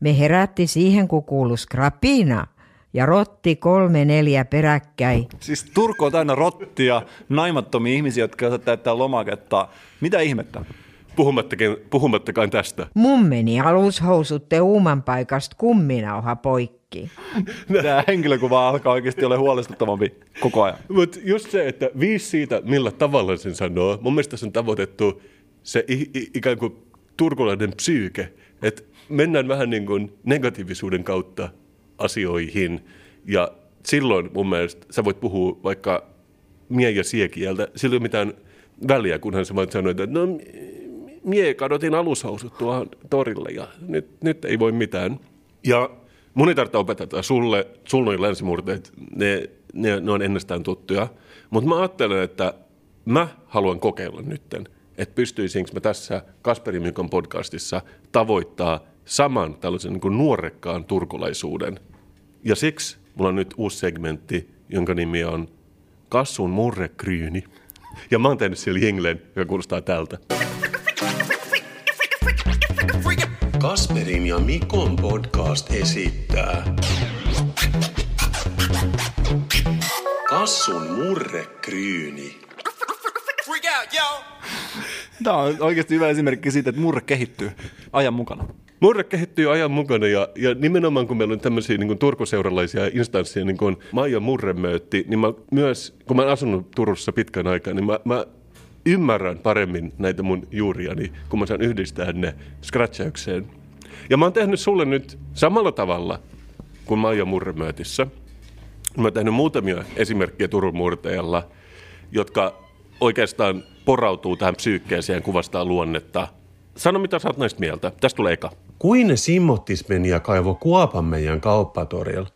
Me herätti siihen, kun kuului skrapina ja rotti kolme neljä peräkkäin. Siis Turku on täynnä rottia, naimattomia ihmisiä, jotka täyttää lomaketta. Mitä ihmettä? Puhumattakin, puhumattakaan tästä. Mun meni alushousutte uuman paikasta kumminauha poikki. Tämä henkilökuva alkaa oikeasti olla huolestuttavampi koko ajan. Mutta just se, että viisi siitä, millä tavalla sen sanoo, mun mielestä se on tavoitettu se i- i- ikään kuin turkulainen psyyke, että mennään vähän niin kuin negatiivisuuden kautta asioihin ja silloin mun mielestä sä voit puhua vaikka mie- ja siekieltä, sillä ei ole mitään väliä, kunhan sä vaan sanoit, että no mie kadotin alushousut tuohon torille ja nyt, nyt ei voi mitään. Ja mun ei tarvitse opettaa sulle, sulla on länsimurteet, ne, ne, ne on ennestään tuttuja, mutta mä ajattelen, että mä haluan kokeilla nytten, että pystyisinkö mä tässä Kasperi Mykon podcastissa tavoittaa saman tällaisen niin kuin nuorekkaan turkulaisuuden. Ja siksi mulla on nyt uusi segmentti, jonka nimi on Kassun murrekryyni. Ja mä oon tehnyt siellä jinglen, joka kuulostaa tältä. Kasperin ja Mikon podcast esittää Kassun murrekryyni. Tämä on oikeasti hyvä esimerkki siitä, että murre kehittyy ajan mukana. Murre kehittyy ajan mukana ja, ja nimenomaan kun meillä on tämmöisiä niin kuin turkuseuralaisia instansseja, niin kuin Maija Murremöötti, niin mä myös, kun mä oon asunut Turussa pitkän aikaa, niin mä, mä ymmärrän paremmin näitä mun juuriani, kun mä saan yhdistää ne scratchaukseen. Ja mä oon tehnyt sulle nyt samalla tavalla kuin Maija Murremöötissä. Mä oon tehnyt muutamia esimerkkejä Turun murteella, jotka oikeastaan porautuu tähän psyykkeeseen kuvastaa luonnetta. Sano, mitä sä oot näistä mieltä. Tästä tulee eka. Kuin simmottis meni ja kaivo kuopan meidän kauppatorilla.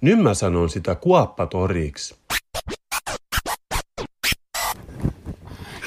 Nyt mä sanon sitä kuoppatoriksi.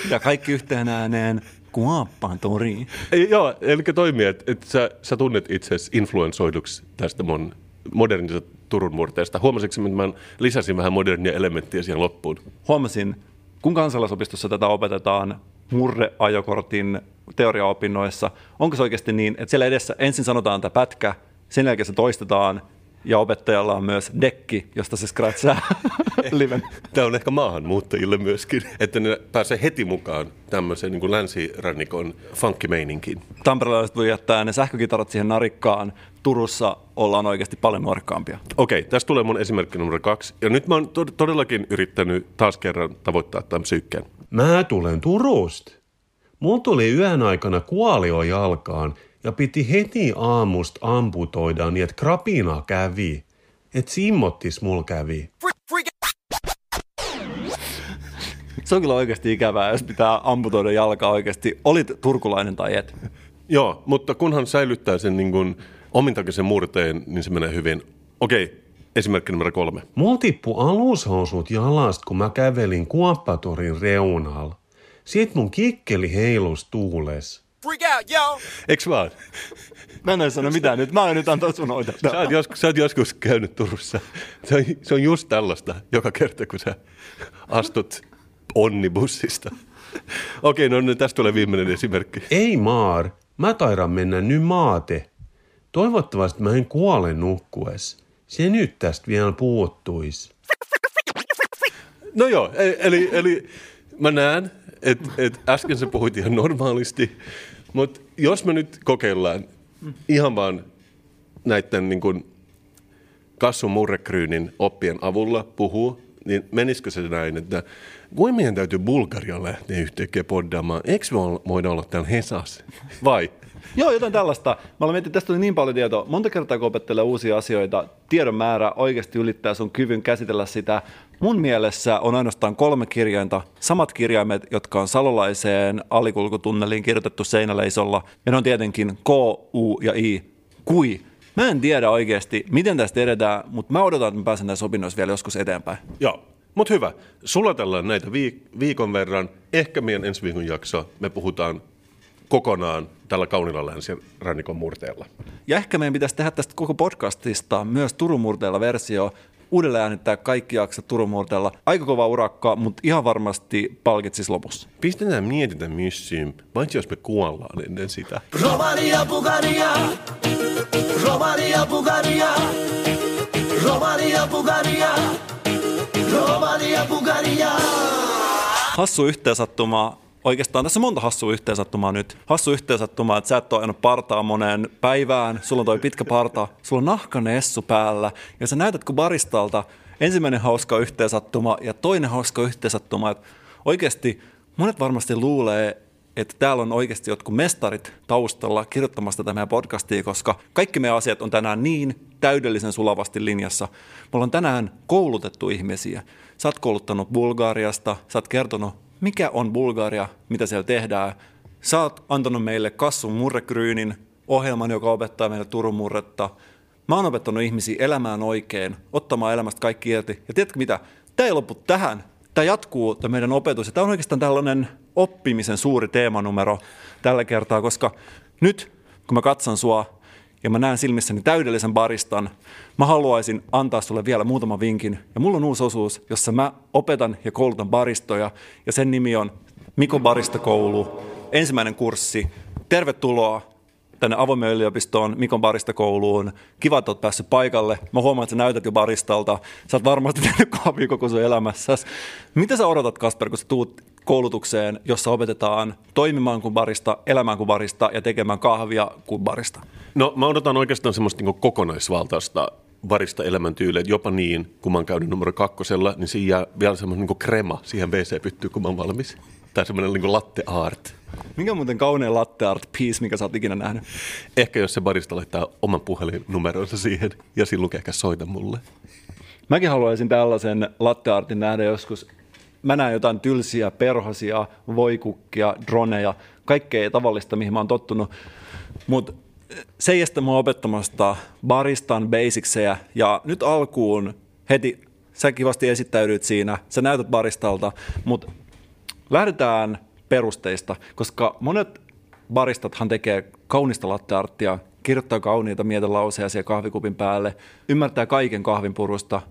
Ja kaikki yhteen ääneen kuoppaan toriin. Ei, joo, eli toimii, että, että sä, sä tunnet itsesi influensoiduksi tästä mun modernista Turun murteesta. Huomasitko, että mä lisäsin vähän modernia elementtiä siihen loppuun? Huomasin, kun kansalaisopistossa tätä opetetaan murreajokortin teoriaopinnoissa, onko se oikeasti niin, että siellä edessä ensin sanotaan tämä pätkä, sen jälkeen se toistetaan ja opettajalla on myös dekki, josta se scratchaa liven. Tämä on ehkä maahanmuuttajille myöskin, että ne pääsee heti mukaan tämmöiseen niin kuin länsirannikon funkkimeininkiin. Tamperelaiset voi jättää ne sähkökitarat siihen narikkaan. Turussa ollaan oikeasti paljon nuorikkaampia. Okei, tästä tulee mun esimerkki numero kaksi. Ja nyt mä oon tod- todellakin yrittänyt taas kerran tavoittaa tämän psyykkeen. Mä tulen Turusta. Mulla tuli yön aikana kuolio jalkaan ja piti heti aamusta amputoida niin, että krapina kävi. Et simmottis mul kävi. Se on kyllä oikeasti ikävää, jos pitää amputoida jalkaa oikeasti. Olit turkulainen tai et. Joo, mutta kunhan säilyttää sen niin kuin omintakeisen murteen, niin se menee hyvin. Okei, esimerkki numero kolme. Mulla tippu alushousut jalasta, kun mä kävelin kuoppatorin reunalla. Siit mun kikkeli heilus tuules. Eiks vaan? Mä en sano mitään nyt. Mä oon nyt antaa sun. Sä oot, joskus, sä oot joskus käynyt Turussa. Se on, se on just tällaista joka kerta, kun sä astut onnibussista. Okei, no niin, tästä tulee viimeinen esimerkki. Ei maar, mä taidan mennä nyt maate. Toivottavasti mä en kuole nukkues. Se nyt tästä vielä puuttuis. No joo, e- eli, eli mä näen, että et äsken sä puhuit ihan normaalisti, mutta jos me nyt kokeillaan ihan vaan näiden niin kuin Kassun murrekryynin oppien avulla puhuu, niin menisikö se näin, että kuin meidän täytyy Bulgarian lähteä yhtäkkiä poddaamaan? Eikö me voida olla täällä Hesas? Vai? Joo, jotain tällaista. Mä olen miettinyt, tästä tuli niin paljon tietoa. Monta kertaa, kun opettelee uusia asioita, tiedon määrä oikeasti ylittää sun kyvyn käsitellä sitä. Mun mielessä on ainoastaan kolme kirjainta, samat kirjaimet, jotka on salolaiseen alikulkutunneliin kirjoitettu seinäleisolla. Ja ne on tietenkin K, U ja I. Kui. Mä en tiedä oikeasti, miten tästä edetään, mutta mä odotan, että mä pääsen näissä opinnoissa vielä joskus eteenpäin. Joo, mutta hyvä. Sulatellaan näitä viik- viikon verran. Ehkä meidän ensi viikon jakso me puhutaan kokonaan tällä kaunilla länsirannikon murteella. Ja ehkä meidän pitäisi tehdä tästä koko podcastista myös Turun murteella versio, uudelleen äänittää kaikki jaksot Turun murteella. Aika kova urakka, mutta ihan varmasti palkitsis lopussa. Pistetään mietitä missiin, paitsi jos me kuollaan ennen sitä. Romania, Bulgaria. Romania, Bulgaria. Romania, Bulgaria. Romania, Bulgaria. Hassu yhteensattuma. Oikeastaan tässä on monta hassua yhteensattumaa nyt. Hassu yhteensattumaa, että sä et ole ajanut partaa moneen päivään, sulla on toi pitkä parta, sulla on nahkanessu päällä ja sä näytät kuin baristalta. Ensimmäinen hauska yhteensattuma ja toinen hauska yhteensattuma, että oikeasti monet varmasti luulee, että täällä on oikeasti jotkut mestarit taustalla kirjoittamassa tätä meidän podcastia, koska kaikki meidän asiat on tänään niin täydellisen sulavasti linjassa. Me ollaan tänään koulutettu ihmisiä. Sä oot kouluttanut Bulgariasta, sä oot kertonut, mikä on Bulgaria, mitä siellä tehdään. Sä oot antanut meille Kassun murrekryynin ohjelman, joka opettaa meille Turun murretta. Mä oon opettanut ihmisiä elämään oikein, ottamaan elämästä kaikki irti. Ja tiedätkö mitä? Tämä ei lopu tähän. Tämä jatkuu, tämä meidän opetus. Ja tämä on oikeastaan tällainen oppimisen suuri teemanumero tällä kertaa, koska nyt kun mä katson sua ja mä näen silmissäni täydellisen baristan, mä haluaisin antaa sulle vielä muutaman vinkin. Ja mulla on uusi osuus, jossa mä opetan ja koulutan baristoja, ja sen nimi on Mikon baristakoulu, ensimmäinen kurssi. Tervetuloa tänne avoimen yliopistoon, Mikon baristakouluun. Kiva, että oot päässyt paikalle. Mä huomaan, että sä näytät jo baristalta. Sä oot varmasti tehnyt kahvia koko sun elämässäsi. Mitä sä odotat, Kasper, kun sä tuut koulutukseen, jossa opetetaan toimimaan kuin barista, elämään kuin barista ja tekemään kahvia kuin barista? No mä odotan oikeastaan semmoista niin kokonaisvaltaista varista elämäntyyliä, jopa niin, kun mä oon käynyt numero kakkosella, niin siinä jää vielä semmoinen niin krema siihen WC-pyttyyn, kun mä oon valmis. Tai semmoinen niin latte art. Mikä on muuten kaunein latte art piece, mikä sä oot ikinä nähnyt? Ehkä jos se barista laittaa oman puhelinnumeronsa siihen ja lukee ehkä soita mulle. Mäkin haluaisin tällaisen latte artin nähdä joskus. Mä näen jotain tylsiä perhosia, voikukkia, droneja, kaikkea tavallista, mihin mä oon tottunut. Mutta se ei estä mua opettamasta baristan basicseja ja nyt alkuun heti sä kivasti esittäydyt siinä, sä näytät baristalta, mutta lähdetään perusteista, koska monet baristathan tekee kaunista lattearttia, kirjoittaa kauniita mietelauseja siellä kahvikupin päälle, ymmärtää kaiken kahvin purusta,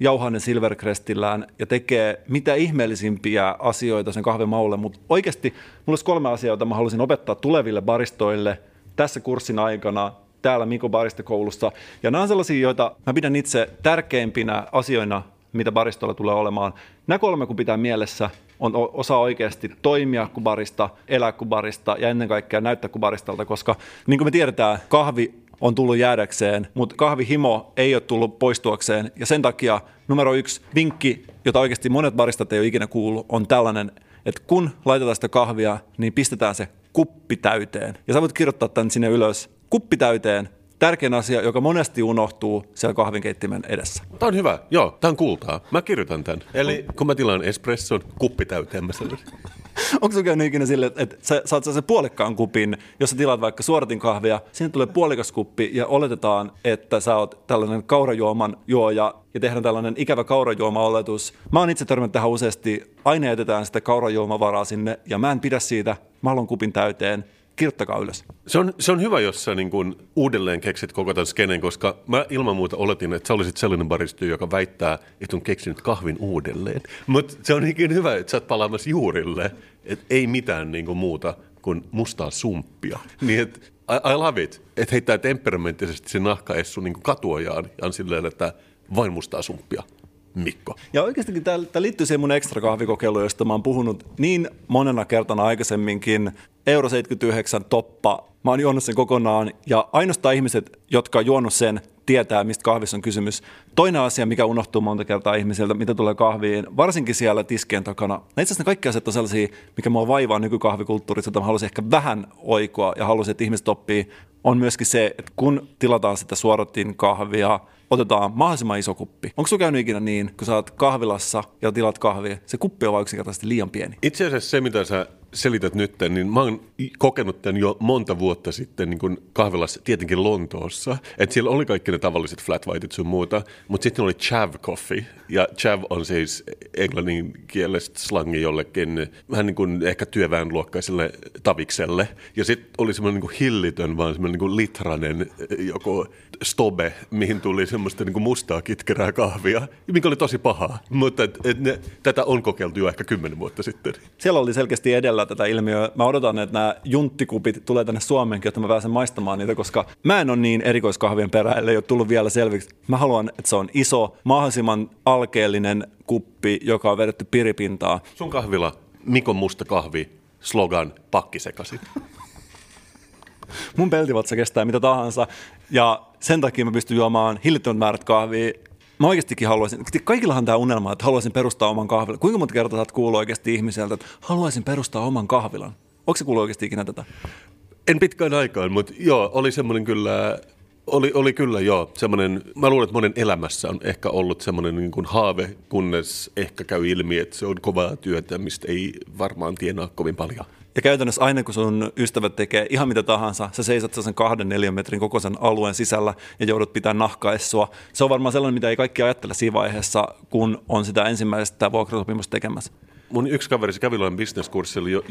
jauhaa Silvercrestillään ja tekee mitä ihmeellisimpiä asioita sen kahvin maulle, mutta oikeasti mulla olisi kolme asiaa, joita mä haluaisin opettaa tuleville baristoille tässä kurssin aikana täällä Miko Barista-koulussa. Ja nämä on sellaisia, joita mä pidän itse tärkeimpinä asioina, mitä baristolla tulee olemaan. Nämä kolme, kun pitää mielessä, on osa oikeasti toimia kuin barista, elää kuin barista ja ennen kaikkea näyttää kuin baristalta, koska niin kuin me tiedetään, kahvi on tullut jäädäkseen, mutta kahvihimo ei ole tullut poistuakseen ja sen takia numero yksi vinkki, jota oikeasti monet baristat ei ole ikinä kuullut, on tällainen, että kun laitetaan sitä kahvia, niin pistetään se kuppi täyteen. Ja sä voit kirjoittaa tämän sinne ylös. Kuppi täyteen, tärkein asia, joka monesti unohtuu siellä kahvinkeittimen edessä. Tämä on hyvä. Joo, tämä on kultaa. Mä kirjoitan tämän. Eli kun mä tilaan espresson, kuppi täyteen mä. Onko se käynyt ikinä sille, että sä saat sen puolikkaan kupin, jos sä tilaat vaikka suoratin kahvia, sinne tulee puolikas kuppi ja oletetaan, että sä oot tällainen kaurajuoman juoja ja tehdään tällainen ikävä kaurajuoma-oletus. Mä oon itse törmännyt tähän useasti, aina jätetään sitä kaurajuomavaraa sinne ja mä en pidä siitä, mä haluan kupin täyteen, kirjoittakaa ylös. Se on, se on hyvä, jos sä niin kun uudelleen keksit koko tämän skenen, koska mä ilman muuta oletin, että sä olisit sellainen baristyy, joka väittää, että on keksinyt kahvin uudelleen. Mutta se on ikinä hyvä, että sä oot palaamassa juurille, että ei mitään niin muuta kuin mustaa sumppia. Niin et, I, I love it, että heittää temperamenttisesti se nahkaessu niin katuojaan ja on silleen, että vain mustaa sumppia. Mikko. Ja oikeastikin tämä, liittyy siihen mun ekstra kahvikokeiluun, josta mä oon puhunut niin monena kertana aikaisemminkin. Euro 79 toppa, mä oon juonut sen kokonaan ja ainoastaan ihmiset, jotka on juonut sen, tietää, mistä kahvissa on kysymys. Toinen asia, mikä unohtuu monta kertaa ihmisiltä, mitä tulee kahviin, varsinkin siellä tiskien takana. Itse asiassa ne kaikki asiat on sellaisia, mikä mua vaivaa nykykahvikulttuurissa, että mä haluaisin ehkä vähän oikoa ja haluaisin, että ihmiset oppii, on myöskin se, että kun tilataan sitä suoratin kahvia, otetaan mahdollisimman iso kuppi. Onko sinulla käynyt ikinä niin, kun sä oot kahvilassa ja tilat kahvia, se kuppi on vain yksinkertaisesti liian pieni? Itse asiassa se, mitä sä selität nyt, niin mä oon kokenut tämän jo monta vuotta sitten niin kahvilassa, tietenkin Lontoossa. Että siellä oli kaikki ne tavalliset flat whiteit sun muuta, mutta sitten oli chav coffee. Ja chav on siis englannin kielestä slangi jollekin vähän niin kuin ehkä työväenluokkaiselle tavikselle. Ja sitten oli semmoinen niin kuin hillitön, vaan semmoinen niin kuin litranen joku stobe, mihin tuli semmoista niin kuin mustaa kitkerää kahvia, mikä oli tosi pahaa. Mutta et, et ne, tätä on kokeiltu jo ehkä kymmenen vuotta sitten. Siellä oli selkeästi edellä tätä ilmiöä. Mä odotan, että nämä junttikupit tulee tänne Suomeenkin, että mä pääsen maistamaan niitä, koska mä en ole niin erikoiskahvien perä, ellei ole tullut vielä selviksi. Mä haluan, että se on iso, mahdollisimman alkeellinen kuppi, joka on vedetty piripintaa. Sun kahvila, Mikon musta kahvi, slogan, pakkisekasi. Mun peltivatsa kestää mitä tahansa ja sen takia mä pystyn juomaan hillittömät määrät kahvia mä oikeastikin haluaisin, kaikillahan tämä unelma, että haluaisin perustaa oman kahvilan. Kuinka monta kertaa saat kuulla oikeasti ihmiseltä, että haluaisin perustaa oman kahvilan? Onko se kuullut oikeasti ikinä tätä? En pitkään aikaan, mutta joo, oli semmoinen kyllä, oli, oli kyllä joo, semmoinen, mä luulen, että monen elämässä on ehkä ollut semmoinen niin kuin haave, kunnes ehkä käy ilmi, että se on kovaa työtä, mistä ei varmaan tienaa kovin paljon. Ja käytännössä aina kun sun ystävät tekee ihan mitä tahansa, sä seisat sen kahden neljän metrin kokoisen alueen sisällä ja joudut pitää nahkaessua. Se on varmaan sellainen, mitä ei kaikki ajattele siinä vaiheessa, kun on sitä ensimmäistä vuokrasopimusta tekemässä. Mun yksi kaveri se kävi bisneskurssilla, jo,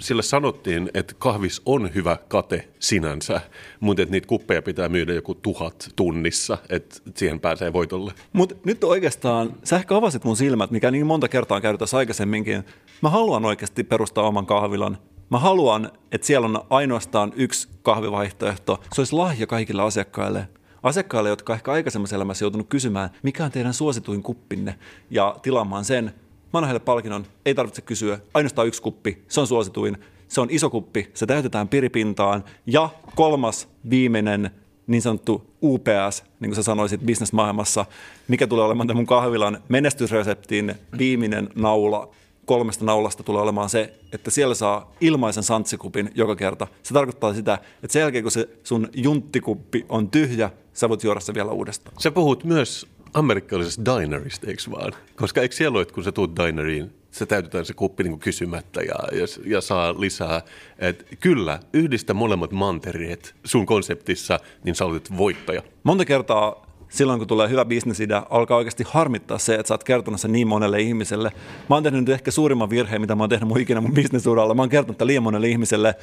sille sanottiin, että kahvis on hyvä kate sinänsä, mutta että niitä kuppeja pitää myydä joku tuhat tunnissa, että siihen pääsee voitolle. Mutta nyt oikeastaan, sä ehkä avasit mun silmät, mikä niin monta kertaa on käynyt tässä aikaisemminkin. Mä haluan oikeasti perustaa oman kahvilan. Mä haluan, että siellä on ainoastaan yksi kahvivaihtoehto. Se olisi lahja kaikille asiakkaille. Asiakkaille, jotka ehkä aikaisemmassa elämässä joutunut kysymään, mikä on teidän suosituin kuppinne, ja tilaamaan sen Mä annan heille palkinnon, ei tarvitse kysyä, ainoastaan yksi kuppi, se on suosituin, se on iso kuppi, se täytetään piripintaan. Ja kolmas, viimeinen, niin sanottu UPS, niin kuin sä sanoisit bisnesmaailmassa, mikä tulee olemaan tämän mun kahvilan menestysreseptin viimeinen naula kolmesta naulasta tulee olemaan se, että siellä saa ilmaisen santsikupin joka kerta. Se tarkoittaa sitä, että sen jälkeen kun se sun junttikuppi on tyhjä, sä voit juoda se vielä uudestaan. Sä puhut myös amerikkalaisesta dinerista, eikö vaan? Koska eikö siellä ole, että kun sä tuut dineriin, se täytetään se kuppi niin kysymättä ja, ja, ja saa lisää. Et kyllä, yhdistä molemmat mantereet sun konseptissa, niin sä olet voittaja. Monta kertaa silloin, kun tulee hyvä bisnesidea, alkaa oikeasti harmittaa se, että sä oot kertonut sen niin monelle ihmiselle. Mä oon tehnyt nyt ehkä suurimman virheen, mitä mä oon tehnyt mun ikinä mun bisnesuralla. Mä oon kertonut tämän liian monelle ihmiselle,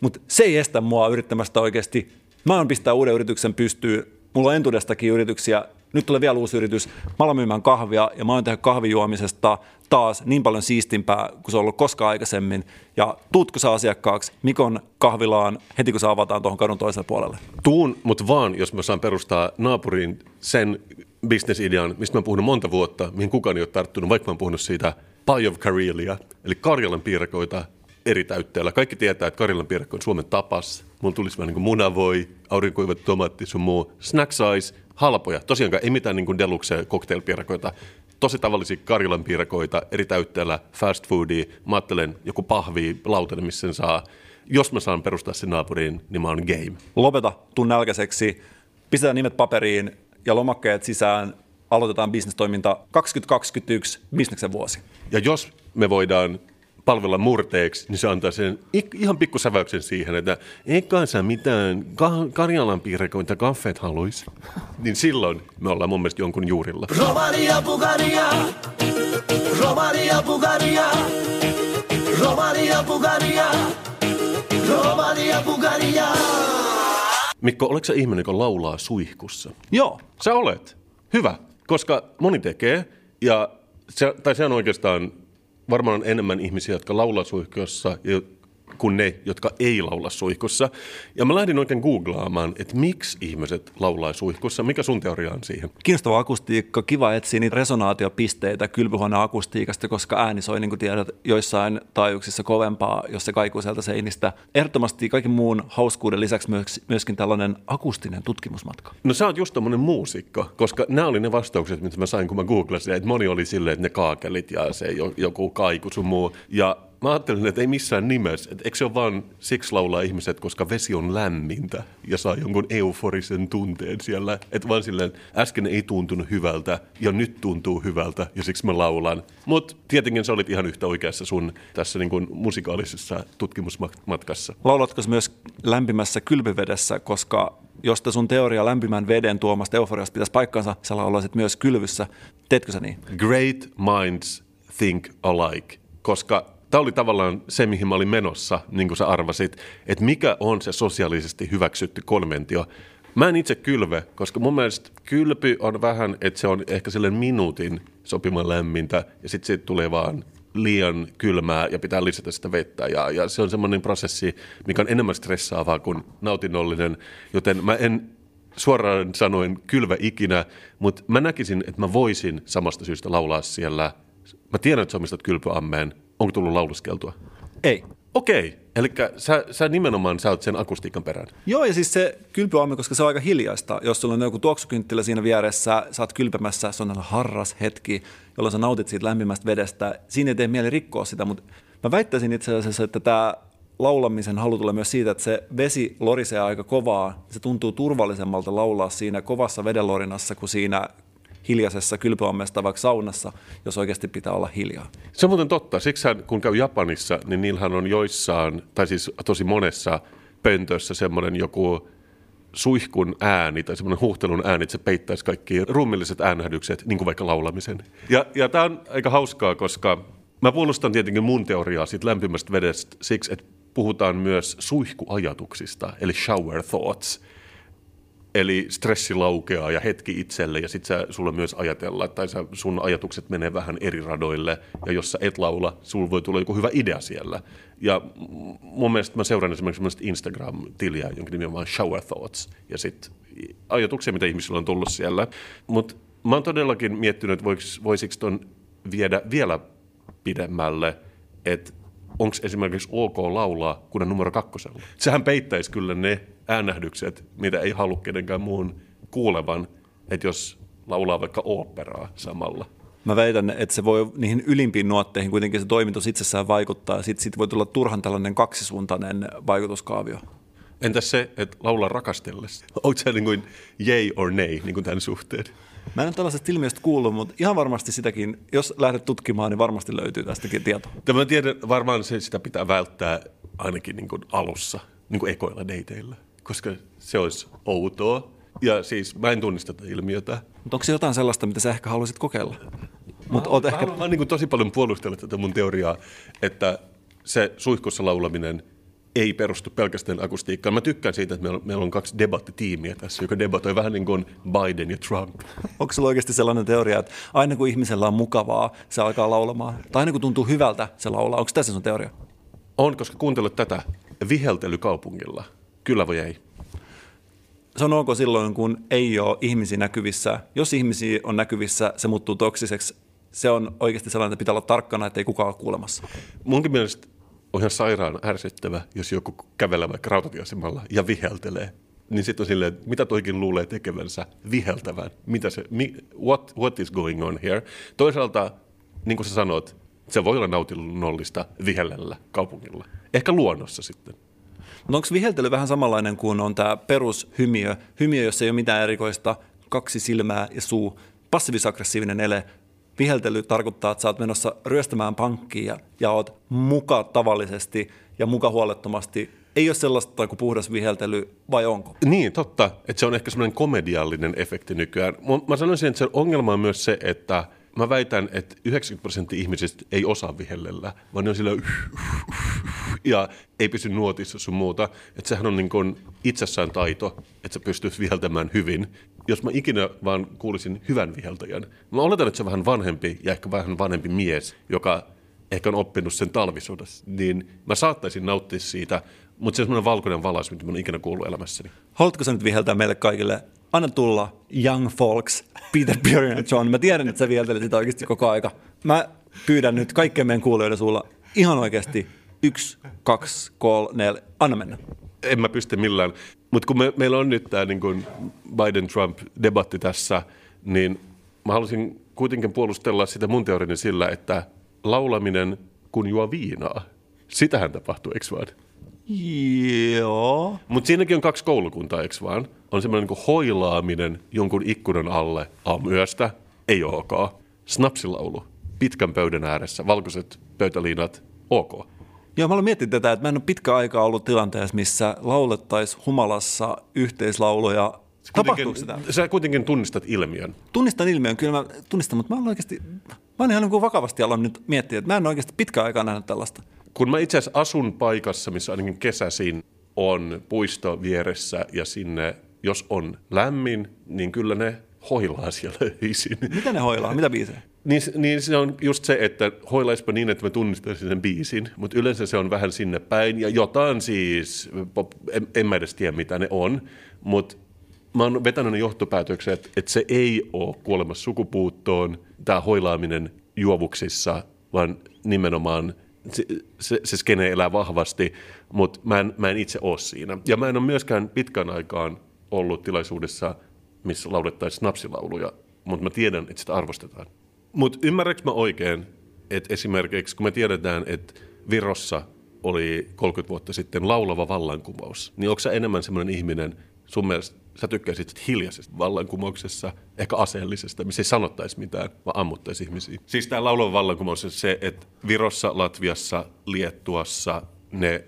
mutta se ei estä mua yrittämästä oikeasti. Mä oon pistää uuden yrityksen pystyyn. Mulla on entuudestakin yrityksiä. Nyt tulee vielä uusi yritys. Mä alan myymään kahvia ja mä oon tehnyt kahvijuomisesta taas niin paljon siistimpää kuin se on ollut koskaan aikaisemmin. Ja tuutko sä asiakkaaksi Mikon kahvilaan heti kun se avataan tuohon kadun toiselle puolelle? Tuun, mutta vaan, jos mä saan perustaa naapuriin sen bisnesidean, mistä mä puhunut monta vuotta, mihin kukaan ei ole tarttunut, vaikka mä oon puhunut siitä Pie of Karelia, eli Karjalan piirakoita eri täytteellä. Kaikki tietää, että Karjalan piirakko on Suomen tapas. Mulla tulisi vähän niin kuin munavoi, aurinkoivat tomaatti, sun muu. Snack size, halpoja. Tosiaankaan ei mitään niin kuin deluxe cocktailpiirakoita. Tosi tavallisia Karjalan piirakoita, eri täytteellä, fast foodia. Mä ajattelen joku pahvi, lautanen, missä sen saa. Jos mä saan perustaa sen naapuriin, niin mä oon game. Lopeta, tuu nälkäiseksi, pistetään nimet paperiin ja lomakkeet sisään, aloitetaan bisnestoiminta 2021 bisneksen vuosi. Ja jos me voidaan palvella murteeksi, niin se antaa sen ihan pikkusäväyksen siihen, että ei kanssa mitään ka- Karjalan piirakoita kaffeet haluaisi. Niin silloin me ollaan mun mielestä jonkun juurilla. Romania, Bulgaria. Romania, Bulgaria. Romania, Bulgaria. Romania, Bulgaria. Mikko, oletko sä ihminen, joka laulaa suihkussa? Joo, Sä olet. Hyvä, koska moni tekee, ja se, tai se on oikeastaan varmaan enemmän ihmisiä, jotka laulaa suihkussa ja- kuin ne, jotka ei laula suihkussa. Ja mä lähdin oikein googlaamaan, että miksi ihmiset laulaa suihkussa. Mikä sun teoria on siihen? kiinnostava akustiikka, kiva etsiä niitä resonaatiopisteitä kylpyhuoneen akustiikasta, koska ääni soi, niin kuin tiedät, joissain taajuuksissa kovempaa, jos se kaikuu sieltä seinistä. Ehdottomasti kaiken muun hauskuuden lisäksi myös, myöskin tällainen akustinen tutkimusmatka. No sä oot just tommonen muusikko, koska nämä oli ne vastaukset, mitä mä sain, kun mä googlasin, että moni oli silleen, että ne kaakelit ja se jo- joku kaiku sun muu. Ja mä ajattelin, että ei missään nimessä, että eikö se ole vaan siksi laulaa ihmiset, koska vesi on lämmintä ja saa jonkun euforisen tunteen siellä. Että vaan silleen, äsken ei tuntunut hyvältä ja nyt tuntuu hyvältä ja siksi mä laulan. Mutta tietenkin sä olit ihan yhtä oikeassa sun tässä niin kuin musikaalisessa tutkimusmatkassa. Laulatko myös lämpimässä kylpyvedessä, koska jos te sun teoria lämpimän veden tuomasta euforiasta pitäisi paikkansa, sä laulaisit myös kylvyssä. Teetkö sä niin? Great minds think alike, koska tämä oli tavallaan se, mihin mä olin menossa, niin kuin sä arvasit, että mikä on se sosiaalisesti hyväksytty konventio. Mä en itse kylve, koska mun mielestä kylpy on vähän, että se on ehkä silleen minuutin sopiman lämmintä ja sitten siitä tulee vaan liian kylmää ja pitää lisätä sitä vettä. Ja, ja se on semmoinen prosessi, mikä on enemmän stressaavaa kuin nautinnollinen, joten mä en suoraan sanoen kylvä ikinä, mutta mä näkisin, että mä voisin samasta syystä laulaa siellä. Mä tiedän, että sä omistat kylpyammeen. Onko tullut lauluskeltua? Ei. Okei, eli sä, sä nimenomaan sä oot sen akustiikan perään. Joo, ja siis se kylpyamme, koska se on aika hiljaista. Jos sulla on joku tuoksukynttilä siinä vieressä, sä oot kylpemässä, se on harras hetki, jolloin sä nautit siitä lämpimästä vedestä. Siinä ei tee mieli rikkoa sitä, mutta mä väittäisin itse asiassa, että tämä laulamisen halu tulee myös siitä, että se vesi lorisee aika kovaa. Se tuntuu turvallisemmalta laulaa siinä kovassa vedenlorinassa kuin siinä hiljaisessa kylpyammesta vaikka saunassa, jos oikeasti pitää olla hiljaa. Se on muuten totta. Siksi kun käy Japanissa, niin niillähän on joissaan, tai siis tosi monessa pöntössä semmoinen joku suihkun ääni tai semmoinen huhtelun ääni, että se peittäisi kaikki ruumilliset äänähdykset, niin kuin vaikka laulamisen. Ja, ja tämä on aika hauskaa, koska mä puolustan tietenkin mun teoriaa siitä lämpimästä vedestä siksi, että puhutaan myös suihkuajatuksista, eli shower thoughts. Eli stressi laukeaa ja hetki itselle ja sitten sulla myös ajatella, tai sä, sun ajatukset menee vähän eri radoille. Ja jos sä et laula, sulla voi tulla joku hyvä idea siellä. Ja mun mielestä mä seuraan esimerkiksi Instagram-tiliä, jonka nimi on vaan Shower Thoughts. Ja sitten ajatuksia, mitä ihmisillä on tullut siellä. Mutta mä oon todellakin miettinyt, että voisiko ton viedä vielä pidemmälle, että onko esimerkiksi ok laulaa kunnan numero kakkosella. Sehän peittäisi kyllä ne äänähdykset, mitä ei halua kenenkään muun kuulevan, että jos laulaa vaikka oopperaa samalla. Mä väitän, että se voi niihin ylimpiin nuotteihin kuitenkin se toimitus itsessään vaikuttaa, sitten sit voi tulla turhan tällainen kaksisuuntainen vaikutuskaavio. Entäs se, että laulaa rakastellessa? Onko se niin kuin yay or nay niin kuin tämän suhteen? Mä en ole tällaisesta ilmiöstä kuullut, mutta ihan varmasti sitäkin, jos lähdet tutkimaan, niin varmasti löytyy tästäkin tietoa. Tämä tiedän, varmaan se, sitä pitää välttää ainakin niin kuin alussa, niin kuin ekoilla dateilla, koska se olisi outoa. Ja siis mä en tunnista tätä ilmiötä. Mutta onko se jotain sellaista, mitä sä ehkä haluaisit kokeilla? Mutta oot ehkä... Mä oon niin kuin tosi paljon puolustellut tätä mun teoriaa, että se suihkussa laulaminen ei perustu pelkästään akustiikkaan. Mä tykkään siitä, että meillä on, meillä on kaksi debattitiimiä tässä, joka debatoi vähän niin kuin Biden ja Trump. Onko sulla oikeasti sellainen teoria, että aina kun ihmisellä on mukavaa, se alkaa laulamaan? Tai aina kun tuntuu hyvältä, se laulaa. Onko tässä sun teoria? On, koska kuuntelut tätä viheltely kaupungilla. Kyllä vai ei? Sanooko silloin, kun ei ole ihmisiä näkyvissä? Jos ihmisiä on näkyvissä, se muuttuu toksiseksi. Se on oikeasti sellainen, että pitää olla tarkkana, että ei kukaan ole kuulemassa. Munkin mielestä on ihan sairaan ärsyttävä, jos joku kävelee vaikka rautatieasemalla ja viheltelee. Niin sitten on silleen, että mitä toikin luulee tekevänsä viheltävän? Mitä se, mi, what, what is going on here? Toisaalta, niin kuin sä sanot, se voi olla nautinnollista vihellellä kaupungilla. Ehkä luonnossa sitten. Mutta onko viheltely vähän samanlainen kuin on tämä perushymiö? Hymiö, jossa ei ole mitään erikoista, kaksi silmää ja suu, passiivis-aggressiivinen ele. Viheltely tarkoittaa, että sä oot menossa ryöstämään pankkiin ja, ja oot muka tavallisesti ja muka huolettomasti. Ei ole sellaista kuin puhdas viheltely, vai onko? Niin, totta. Että se on ehkä semmoinen komediallinen efekti nykyään. Mä- sanoisin, että se ongelma on myös se, että mä väitän, että 90 prosenttia ihmisistä ei osaa vihellellä, vaan ne on sillä ja ei pysy nuotissa sun muuta. Että sehän on niin kuin itsessään taito, että sä pystyt viheltämään hyvin. Jos mä ikinä vaan kuulisin hyvän viheltäjän, mä oletan, että se on vähän vanhempi ja ehkä vähän vanhempi mies, joka ehkä on oppinut sen talvisodassa, niin mä saattaisin nauttia siitä, mutta se on semmoinen valkoinen valaus, mitä mä oon ikinä kuullut elämässäni. Haluatko sä nyt viheltää meille kaikille? Anna tulla, young folks, Peter Björn ja John. Mä tiedän, että sä viheltelet sitä oikeasti koko aika. Mä pyydän nyt kaikkien meidän kuulijoiden sulla ihan oikeasti yksi, kaksi, kolme, neljä. Anna mennä. En mä pysty millään. Mutta kun me, meillä on nyt tämä niin Biden-Trump-debatti tässä, niin mä halusin kuitenkin puolustella sitä mun teoriani sillä, että laulaminen kun juo viinaa, sitähän tapahtuu, eikö vaan? Joo. Mutta siinäkin on kaksi koulukuntaa, eikö vaan? On semmoinen niin hoilaaminen jonkun ikkunan alle aamuyöstä, ei ok. Snapsilaulu, pitkän pöydän ääressä, valkoiset pöytäliinat, ok. Joo, mä olen miettinyt tätä, että mä en ole pitkä aikaa ollut tilanteessa, missä laulettaisiin humalassa yhteislauluja. Tapahtuuko sitä? Sä kuitenkin tunnistat ilmiön. Tunnistan ilmiön, kyllä mä tunnistan, mutta mä olen oikeasti, mä olen ihan niin kuin vakavasti aloin nyt miettiä, että mä en ole oikeasti pitkä aikaa nähnyt tällaista. Kun mä itse asiassa asun paikassa, missä ainakin kesäisin on puisto vieressä ja sinne, jos on lämmin, niin kyllä ne hoilaa siellä öisin. Mitä ne hoilaa? Mitä biisejä? Niin, niin se on just se, että hoilaispa niin, että mä tunnistaisin sen biisin, mutta yleensä se on vähän sinne päin ja jotain siis, pop, en, en mä edes tiedä mitä ne on, mutta mä oon vetänyt ne johtopäätöksen, että, että se ei ole kuolemassa sukupuuttoon, tämä hoilaaminen juovuksissa, vaan nimenomaan se, se, se skene elää vahvasti, mutta mä en, mä en itse ole siinä. Ja mä en ole myöskään pitkän aikaan ollut tilaisuudessa, missä laulettaisiin snapsilauluja, mutta mä tiedän, että sitä arvostetaan. Mutta ymmärrätkö mä oikein, että esimerkiksi kun me tiedetään, että Virossa oli 30 vuotta sitten laulava vallankumous, niin onko sä enemmän semmoinen ihminen, sun mielestä sä tykkäisit hiljaisesta vallankumouksessa, ehkä aseellisesta, missä ei sanottaisi mitään, vaan ammuttaisi ihmisiä. Siis tämä laulava vallankumous on se, että Virossa, Latviassa, Liettuassa ne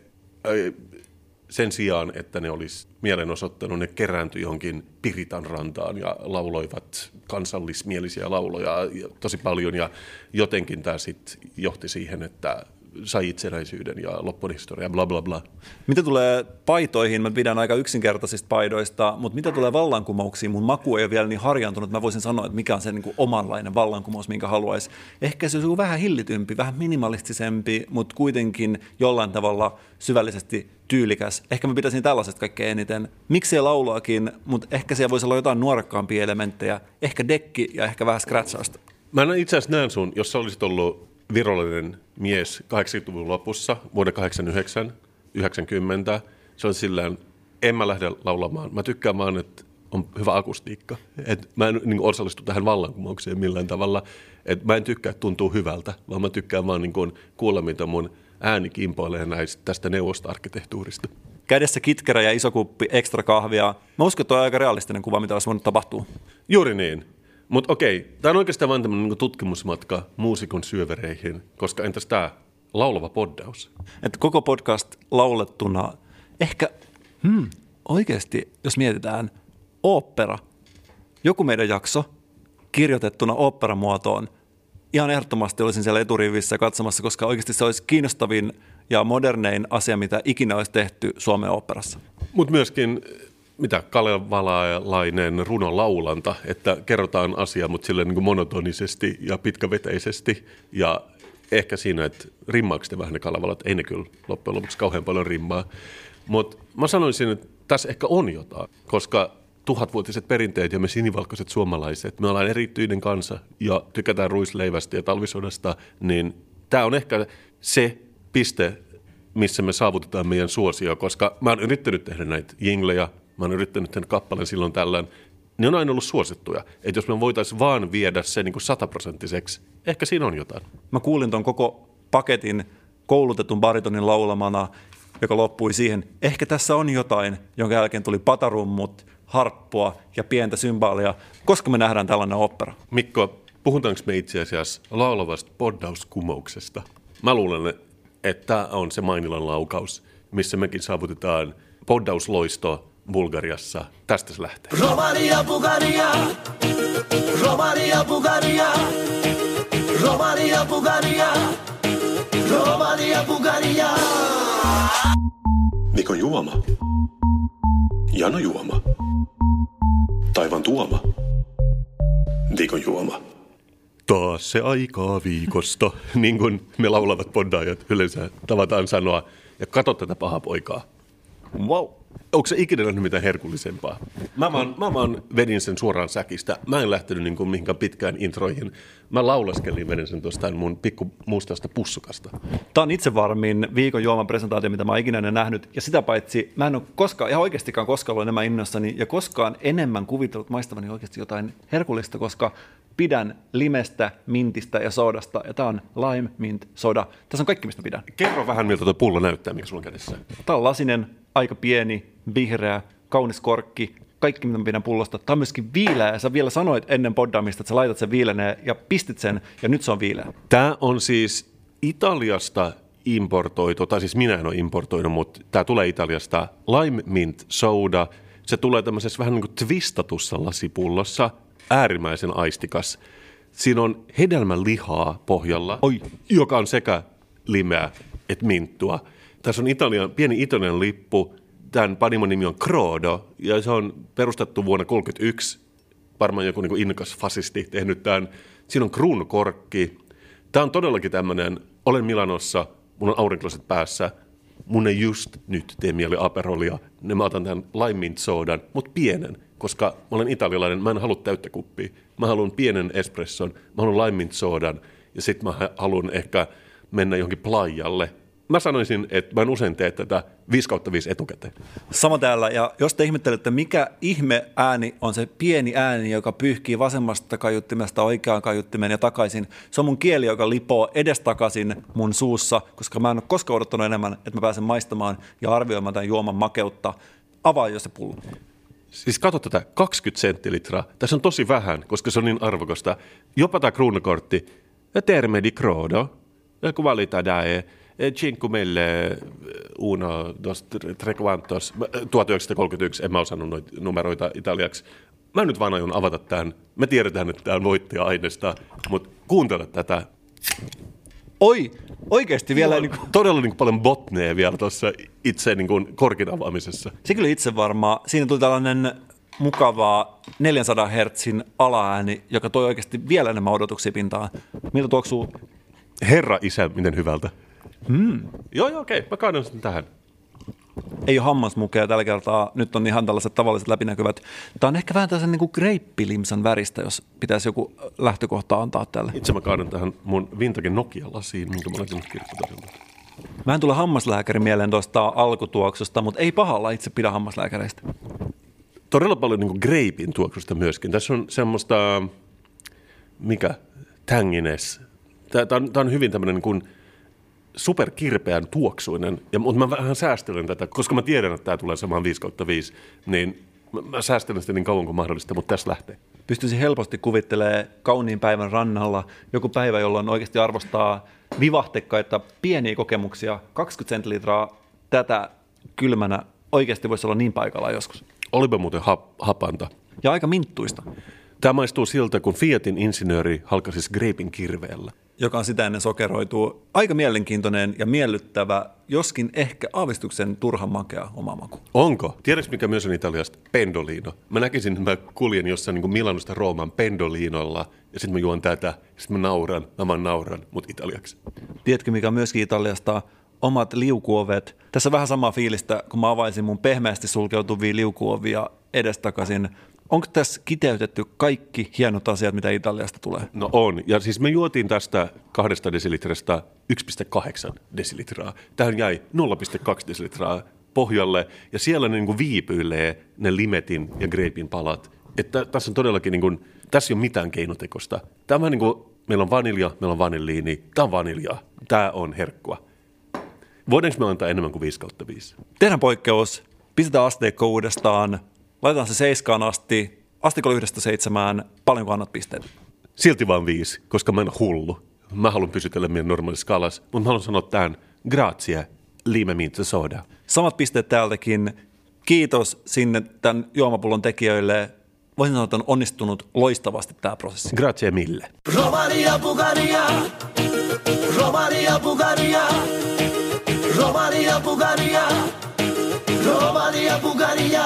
sen sijaan, että ne olisi mielenosoittanut, ne kerääntyi johonkin Piritan rantaan ja lauloivat kansallismielisiä lauloja ja tosi paljon. Ja jotenkin tämä sitten johti siihen, että sai itsenäisyyden ja loppun historia, bla bla bla. Mitä tulee paitoihin, mä pidän aika yksinkertaisista paidoista, mutta mitä tulee vallankumouksiin, mun maku ei ole vielä niin harjaantunut, mä voisin sanoa, että mikä on se niin kuin omanlainen vallankumous, minkä haluaisi. Ehkä se olisi vähän hillitympi, vähän minimalistisempi, mutta kuitenkin jollain tavalla syvällisesti tyylikäs. Ehkä mä pitäisin tällaisesta kaikkein eniten. Miksei lauluakin, mutta ehkä siellä voisi olla jotain nuorekkaampia elementtejä. Ehkä dekki ja ehkä vähän scratchausta. Mä itse asiassa näen sun, jos sä olisit ollut virallinen mies 80-luvun lopussa, vuonna 89, 90. Se on sillä en mä lähde laulamaan. Mä tykkään vaan, että on hyvä akustiikka. Et mä en niin osallistu tähän vallankumoukseen millään tavalla. Et mä en tykkää, että tuntuu hyvältä, vaan mä tykkään vaan niin kuulla, mitä mun ääni kimpoilee näistä, tästä neuvosta-arkkitehtuurista. Kädessä kitkerä ja iso kuppi ekstra kahvia. Mä uskon, että on aika realistinen kuva, mitä olisi voinut tapahtua. Juuri niin. Mutta okei, tämä on oikeastaan vain tämmöinen niin tutkimusmatka muusikon syövereihin, koska entäs tämä laulava poddaus? Että koko podcast laulettuna, ehkä hmm, oikeasti, jos mietitään, opera, joku meidän jakso kirjoitettuna operamuotoon, ihan ehdottomasti olisin siellä eturivissä katsomassa, koska oikeasti se olisi kiinnostavin ja modernein asia, mitä ikinä olisi tehty Suomen operassa. Mutta myöskin mitä kalevalainen runolaulanta, että kerrotaan asia, mutta sille niin monotonisesti ja pitkäveteisesti. Ja ehkä siinä, että rimmaako vähän ne kalevalat, ei ne kyllä loppujen lopuksi kauhean paljon rimmaa. Mutta mä sanoisin, että tässä ehkä on jotain, koska tuhatvuotiset perinteet ja me sinivalkoiset suomalaiset, me ollaan erityinen kansa ja tykätään ruisleivästä ja talvisodasta, niin tämä on ehkä se piste, missä me saavutetaan meidän suosio, koska mä oon yrittänyt tehdä näitä jinglejä, mä oon yrittänyt tehdä kappaleen silloin tällöin, ne on aina ollut suosittuja. Että jos me voitaisiin vaan viedä se niin sataprosenttiseksi, ehkä siinä on jotain. Mä kuulin ton koko paketin koulutetun baritonin laulamana, joka loppui siihen, ehkä tässä on jotain, jonka jälkeen tuli patarummut, harppua ja pientä symbaalia. Koska me nähdään tällainen opera? Mikko, puhutaanko me itse asiassa laulavasta poddauskumouksesta? Mä luulen, että tämä on se Mainilan laukaus, missä mekin saavutetaan poddausloisto Bulgariassa. Tästä se lähtee. Romania, Bulgaria. Romania, Bulgaria. Romania, Bulgaria. Romania, Bulgaria. Mikon juoma. Jano juoma. Taivan tuoma. Viikon juoma. Taas se aikaa viikosta, niin kuin me laulavat poddaajat yleensä tavataan sanoa. Ja katso tätä pahaa poikaa. Wow. Onko se ikinä nähnyt mitään herkullisempaa? Mä vaan, mä vaan vedin sen suoraan säkistä. Mä en lähtenyt niin kuin mihinkään pitkään introihin. Mä laulaskelin, vedin sen tuosta mun pikku mustasta pussukasta. Tämä on itse varmin viikon juoman presentaatio, mitä mä oon ikinä nähnyt. Ja sitä paitsi mä en ole koskaan, ihan oikeastikaan koskaan ollut enemmän innossani ja koskaan enemmän kuvitellut maistavani oikeasti jotain herkullista, koska pidän limestä, mintistä ja sodasta. Ja tämä on lime, mint, soda. Tässä on kaikki, mistä pidän. Kerro vähän, miltä tuo pullo näyttää, mikä sulla on kädessä. Tämä on lasinen, aika pieni, vihreä, kaunis korkki, kaikki mitä mä pidän pullosta. Tämä on myöskin viileä ja sä vielä sanoit ennen poddaamista, että sä laitat sen viileneen ja pistit sen ja nyt se on viileä. Tämä on siis Italiasta importoitu, tai siis minä en ole importoinut, mutta tämä tulee Italiasta. Lime Mint Soda. Se tulee tämmöisessä vähän niin kuin twistatussa lasipullossa. Äärimmäisen aistikas. Siinä on hedelmän lihaa pohjalla, Oi. joka on sekä limeä että minttua. Tässä on Italian, pieni Italian lippu. Tämän panimon nimi on Crodo, ja se on perustettu vuonna 1931 varmaan joku niin innokas fasisti tehnyt tämän. Siinä on kruunukorkki. Tämä on todellakin tämmöinen, olen Milanossa, mun on aurinkolaiset päässä, mun ei just nyt tee mieli aperolia, niin mä otan tämän lime mint sodan, mutta pienen, koska mä olen italialainen, mä en halua täyttä kuppia. Mä haluan pienen espresson, mä haluan lime mint sodan, ja sitten mä haluan ehkä mennä johonkin plajalle. Mä sanoisin, että mä en usein tee tätä 5 kautta 5 etukäteen. Sama täällä, ja jos te ihmettelette, mikä ihme ääni on se pieni ääni, joka pyyhkii vasemmasta kaiuttimesta oikeaan kaiuttimeen ja takaisin, se on mun kieli, joka lipoo edestakaisin mun suussa, koska mä en ole koskaan odottanut enemmän, että mä pääsen maistamaan ja arvioimaan tämän juoman makeutta. Avaa jo se pullo. Siis katso tätä, 20 senttilitraa. Tässä on tosi vähän, koska se on niin arvokasta. Jopa tämä kruunukortti. Ja terme di crodo. Ja kun valitaan. Cinque mille uno, dos, tre quantos. 1931, en mä osannut noita numeroita italiaksi. Mä nyt vaan aion avata tämän. Me tiedetään, että tämä on voittaja-aineesta, mutta kuuntele tätä. Oi, oikeasti vielä. Niin kuin, Todella niin kuin paljon botneja vielä tuossa itse niin kuin korkin avaamisessa. se kyllä itse varmaa. Siinä tuli tällainen mukava 400 hertsin alaääni, joka toi oikeasti vielä enemmän odotuksia pintaan. Miltä tuoksuu? Herra isä, miten hyvältä. Mm. Joo, joo, okei. Mä kaadan sen tähän. Ei ole hammasmukeja tällä kertaa, nyt on ihan tällaiset tavalliset läpinäkyvät. Tämä on ehkä vähän tällaisen niin kuin greippilimsan väristä, jos pitäisi joku lähtökohta antaa tälle. Itse mä kaadan tähän mun vintage Nokia-lasiin, minkä mä olen kirpputorilta. Mä en tule hammaslääkäri mieleen tuosta alkutuoksusta, mutta ei pahalla itse pidä hammaslääkäreistä. Todella paljon niin greipin tuoksusta myöskin. Tässä on semmoista, mikä, tangines. Tämä on, tää on hyvin tämmöinen niin kuin superkirpeän tuoksuinen, ja, mutta mä vähän säästelen tätä, koska mä tiedän, että tämä tulee samaan 5 kautta 5, niin mä, mä säästelen sitä niin kauan kuin mahdollista, mutta tässä lähtee. Pystyisi helposti kuvittelemaan kauniin päivän rannalla joku päivä, jolloin oikeasti arvostaa vivahtekkaita pieniä kokemuksia, 20 sentilitraa tätä kylmänä oikeasti voisi olla niin paikalla joskus. Olipa muuten hap, hapanta. Ja aika minttuista, Tämä maistuu siltä, kun Fiatin insinööri halkasi greipin kirveellä. Joka on sitä ennen sokeroituu. Aika mielenkiintoinen ja miellyttävä, joskin ehkä aavistuksen turhan makea oma maku. Onko? Tiedätkö mikä myös on Italiasta? Pendolino. Mä näkisin, että mä kuljen jossain niin Milanosta Rooman Pendolinolla ja sitten mä juon tätä, sitten mä nauran, mä vaan nauran, mutta italiaksi. Tiedätkö, mikä on myöskin Italiasta? Omat liukuovet. Tässä on vähän samaa fiilistä, kun mä avaisin mun pehmeästi sulkeutuvia liukuovia edestakaisin. Onko tässä kiteytetty kaikki hienot asiat, mitä Italiasta tulee? No on. Ja siis me juotiin tästä kahdesta desilitrasta 1,8 desilitraa. Tähän jäi 0,2 desilitraa pohjalle ja siellä ne niin kuin viipyilee ne limetin ja greipin palat. Että tässä on todellakin, niin kuin, tässä ei ole mitään keinotekosta. Tämä niin kuin, meillä on vanilja, meillä on vanilliini, tämä on vaniljaa, tämä on herkkua. Voidaanko me antaa enemmän kuin 5 kautta 5? Tehdään poikkeus, pistetään asteikko uudestaan, laitetaan se seiskaan asti, asteikolla yhdestä seitsemään, paljonko annat pisteet? Silti vain viisi, koska mä en hullu. Mä haluan pysytellä meidän normaalissa skalas, mutta mä haluan sanoa tämän, grazie, lime minza soda. Samat pisteet täältäkin. Kiitos sinne tämän juomapullon tekijöille. Voisin sanoa, että on onnistunut loistavasti tämä prosessi. Grazie mille. Romania, Bulgaria. Romania, Bulgaria. Romania, Bulgaria. Romania, Bulgaria.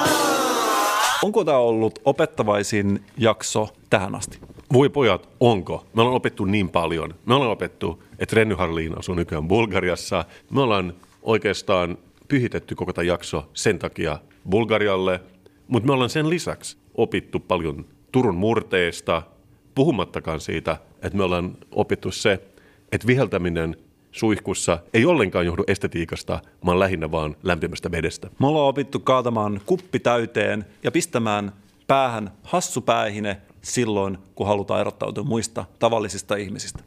Onko tämä ollut opettavaisin jakso tähän asti? Voi pojat, onko? Me ollaan opettu niin paljon. Me ollaan opettu, että Renny Harliin asuu nykyään Bulgariassa. Me ollaan oikeastaan pyhitetty koko tämä jakso sen takia Bulgarialle, mutta me ollaan sen lisäksi opittu paljon Turun murteesta, puhumattakaan siitä, että me ollaan opittu se, että viheltäminen suihkussa ei ollenkaan johdu estetiikasta, vaan lähinnä vaan lämpimästä vedestä. Me ollaan opittu kaatamaan kuppi täyteen ja pistämään päähän hassu päähine silloin, kun halutaan erottautua muista tavallisista ihmisistä.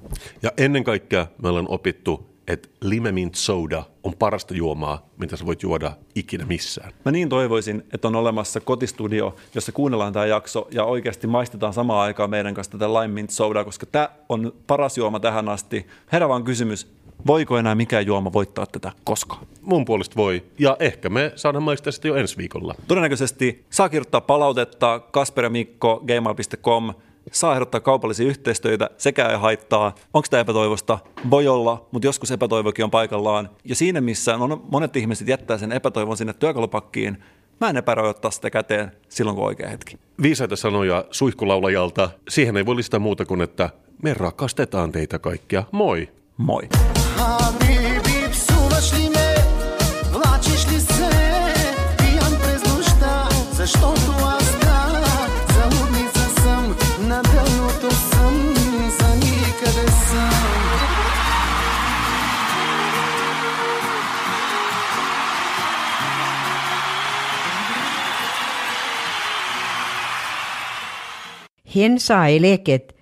Ja ennen kaikkea me ollaan opittu, että limemint soda on parasta juomaa, mitä sä voit juoda ikinä missään. Mä niin toivoisin, että on olemassa kotistudio, jossa kuunnellaan tämä jakso ja oikeasti maistetaan samaan aikaan meidän kanssa tätä lime mint soda, koska tämä on paras juoma tähän asti. Herra vaan kysymys, voiko enää mikään juoma voittaa tätä koskaan? Mun puolesta voi. Ja ehkä me saadaan maistaa sitä jo ensi viikolla. Todennäköisesti saa kirjoittaa palautetta kasperamikko.gmail.com, saa ehdottaa kaupallisia yhteistyötä, sekä ei haittaa. Onko tämä epätoivosta? Voi olla, mutta joskus epätoivokin on paikallaan. Ja siinä, missä on monet ihmiset jättää sen epätoivon sinne työkalupakkiin, mä en epäröi ottaa sitä käteen silloin, kun on oikea hetki. Viisaita sanoja suihkulaulajalta. Siihen ei voi lisätä muuta kuin, että me rakastetaan teitä kaikkia. Moi! Moi! Hen sa ei leket